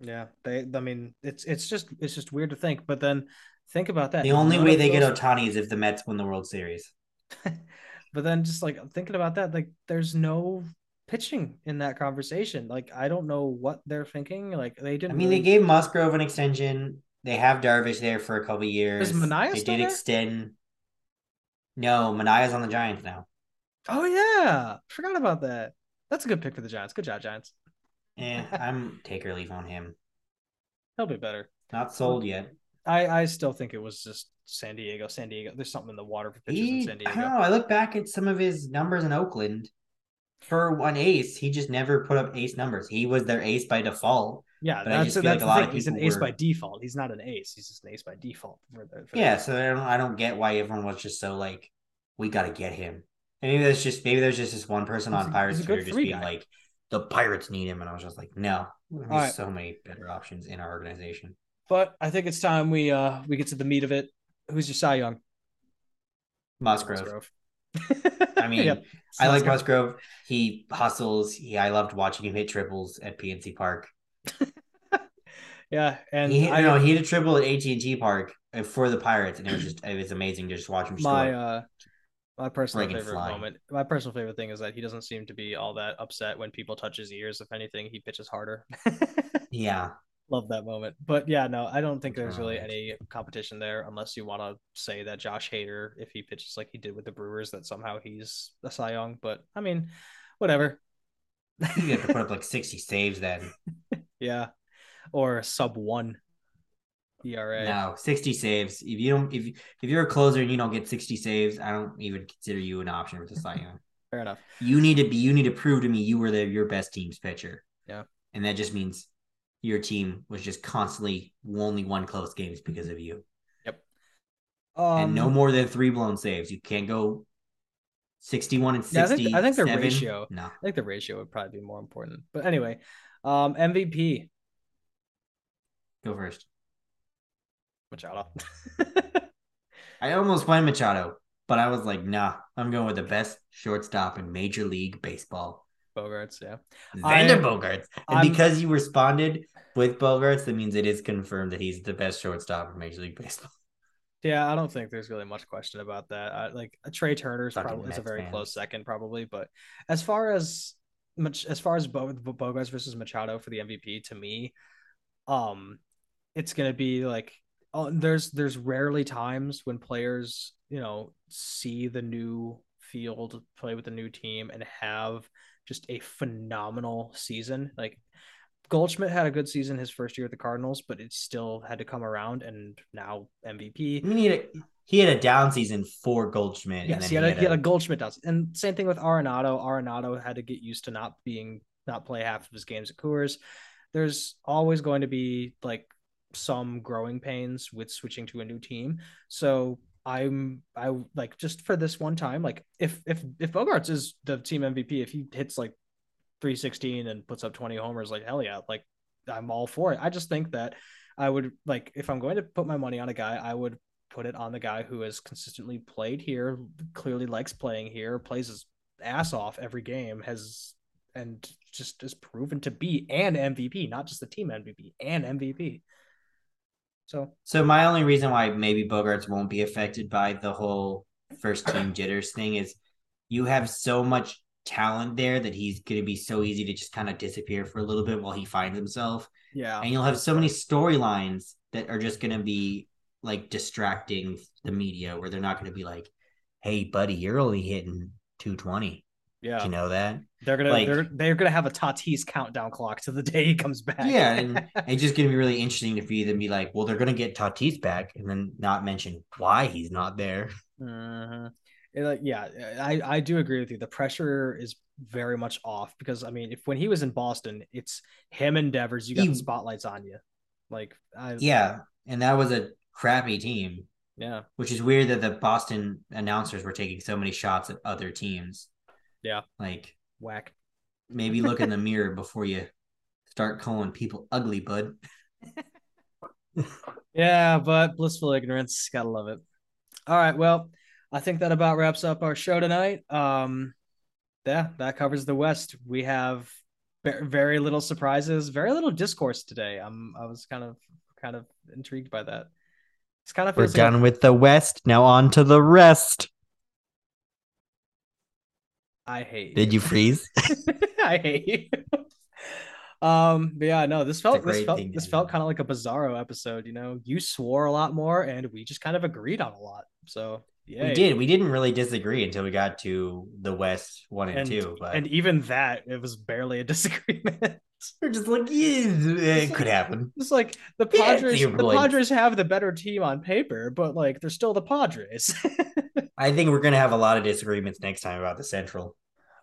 Yeah, they. I mean, it's it's just it's just weird to think, but then think about that. The only None way they get Ohtani is if the Mets win the World Series. but then just like thinking about that, like there's no pitching in that conversation. Like I don't know what they're thinking. Like they didn't. I mean, really- they gave Musgrove an extension. They have Darvish there for a couple years. Manaea they still did there? extend. No, Manaea's on the Giants now. Oh yeah, forgot about that. That's a good pick for the Giants. Good job, Giants. Eh, I'm take or leave on him. He'll be better. Not sold yet. I I still think it was just San Diego. San Diego. There's something in the water for pitchers in He, San I don't know. I look back at some of his numbers in Oakland. For one ace, he just never put up ace numbers. He was their ace by default. Yeah, But I just feel that's like a lot thing. of He's an ace were- by default. He's not an ace. He's just an ace by default. For the, for the- Yeah, so I don't I don't get why everyone was just so like, we gotta get him. And maybe there's just maybe there's just this one person He's on Pirates Twitter just being guy. like, the Pirates need him, and I was just like, no, there's right. so many better options in our organization. But I think it's time we uh we get to the meat of it. Who's your Cy Young? Musgrove. I mean, Yep. I like Musgrove. Musgrove. He hustles. He I loved watching him hit triples at PNC Park. Yeah, and he I know he hit a triple at AT and T Park uh, for the Pirates, and it was just it was amazing to just watch him. my uh my personal favorite fly. moment. My personal favorite thing is that he doesn't seem to be all that upset when people touch his ears. If anything, he pitches harder. yeah, Love that moment. But yeah, no, I don't think there's really any competition there unless you want to say that Josh Hader, if he pitches like he did with the Brewers, that somehow he's a Cy Young. But I mean, whatever. you have to put up like sixty saves then. Yeah. Or sub one ERA. No, sixty saves. If you don't, if if you're a closer and you don't get sixty saves, I don't even consider you an option for the Cy Young. Fair enough. You need to be. You need to prove to me you were the your best team's pitcher. Yeah. and that just means your team was just constantly only won close games because of you. Um, and no more than three blown saves. You can't go sixty-one and Yeah, I sixty. think- I think the ratio- No, I think the ratio would probably be more important. But anyway, um, MVP go first. Machado. I almost went Machado, but I was like, nah, I'm going with the best shortstop in Major League Baseball, Bogaerts, yeah. Xander Bogaerts. And I'm- because you responded with Bogaerts, that means it is confirmed that he's the best shortstop in Major League Baseball. Yeah, I don't think there's really much question about that. I, like Trea Turner's Fucking probably is a very close second, probably. But as far as much as far as Bo, Bogaerts versus Machado for the MVP, to me, um, it's gonna be like oh, there's there's rarely times when players you know see the new field, play with the new team, and have just a phenomenal season. Like Goldschmidt had a good season his first year at the Cardinals, but it still had to come around, and now MVP. I mean, he had a, he had a down season for Goldschmidt. Yes, and then he had, a, he had a Goldschmidt does, and same thing with Arenado. Arenado had to get used to not being not play half of his games at Coors. There's always going to be like some growing pains with switching to a new team. So I'm I like just for this one time, like if if if Bogaerts is the team MVP, if he hits like 316 and puts up 20 homers, like hell yeah, like I'm all for it. I just think that I would like if I'm going to put my money on a guy, I would put it on the guy who has consistently played here, clearly likes playing here, plays his ass off every game, has and just is proven to be an MVP, not just the team MVP, and MVP. So, so my only reason why maybe Bogaerts won't be affected by the whole first team jitters thing is you have so much talent there that he's going to be so easy to just kind of disappear for a little bit while he finds himself. Yeah. And you'll have so many storylines that are just going to be like distracting the media where they're not going to be like, hey, buddy, you're only hitting 220. Yeah. Do you know that? They're gonna Like- they're they're gonna have a Tatis countdown clock to the day he comes back. Yeah. And it's just to be really interesting to be them be like, well, they're to get Tatis back and then not mention why he's not there. Mhm. It, like, yeah, I I do agree with you. The pressure is very much off because I mean, if when he was in Boston, it's him and Devers. You got He- the spotlights on you. Like, I, Yeah. And that was a crappy team, yeah, which is weird that the Boston announcers were taking so many shots at other teams. Yeah. Like, whack. maybe look in the mirror before you start calling people ugly, bud. Yeah, but blissful ignorance, gotta love it. All right, well, I think that about wraps up our show tonight. Um, yeah, that covers the West. We have very little surprises, very little discourse today. I'm I was kind of kind of intrigued by that. It's kind of We're feels like- done with the West. Now on to the rest. I hate. Did you freeze? I hate you. Um, but yeah, no, this felt this felt this felt kind of like a bizarro episode. You know, you swore a lot more, and we just kind of agreed on a lot. So yeah, We did. We didn't really disagree until we got to the West one and, and two. But and even that, it was barely a disagreement. We're just like, yeah, it could happen. It's like the Padres. you're the like- Padres have the better team on paper, but like they're still the Padres. I think we're gonna have a lot of disagreements next time about the Central.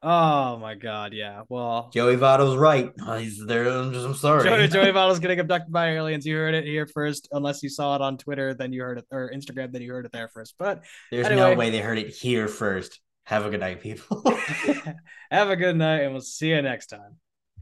oh my god, yeah. Well, Joey Votto's right. He's there. I'm, just, I'm sorry. Joey, Joey Votto's getting abducted by aliens. You heard it here first. Unless you saw it on Twitter, then you heard it or Instagram, then you heard it there first. But There's Anyway. no way they heard it here first. Have a good night, people. have a good night, and we'll see you next time.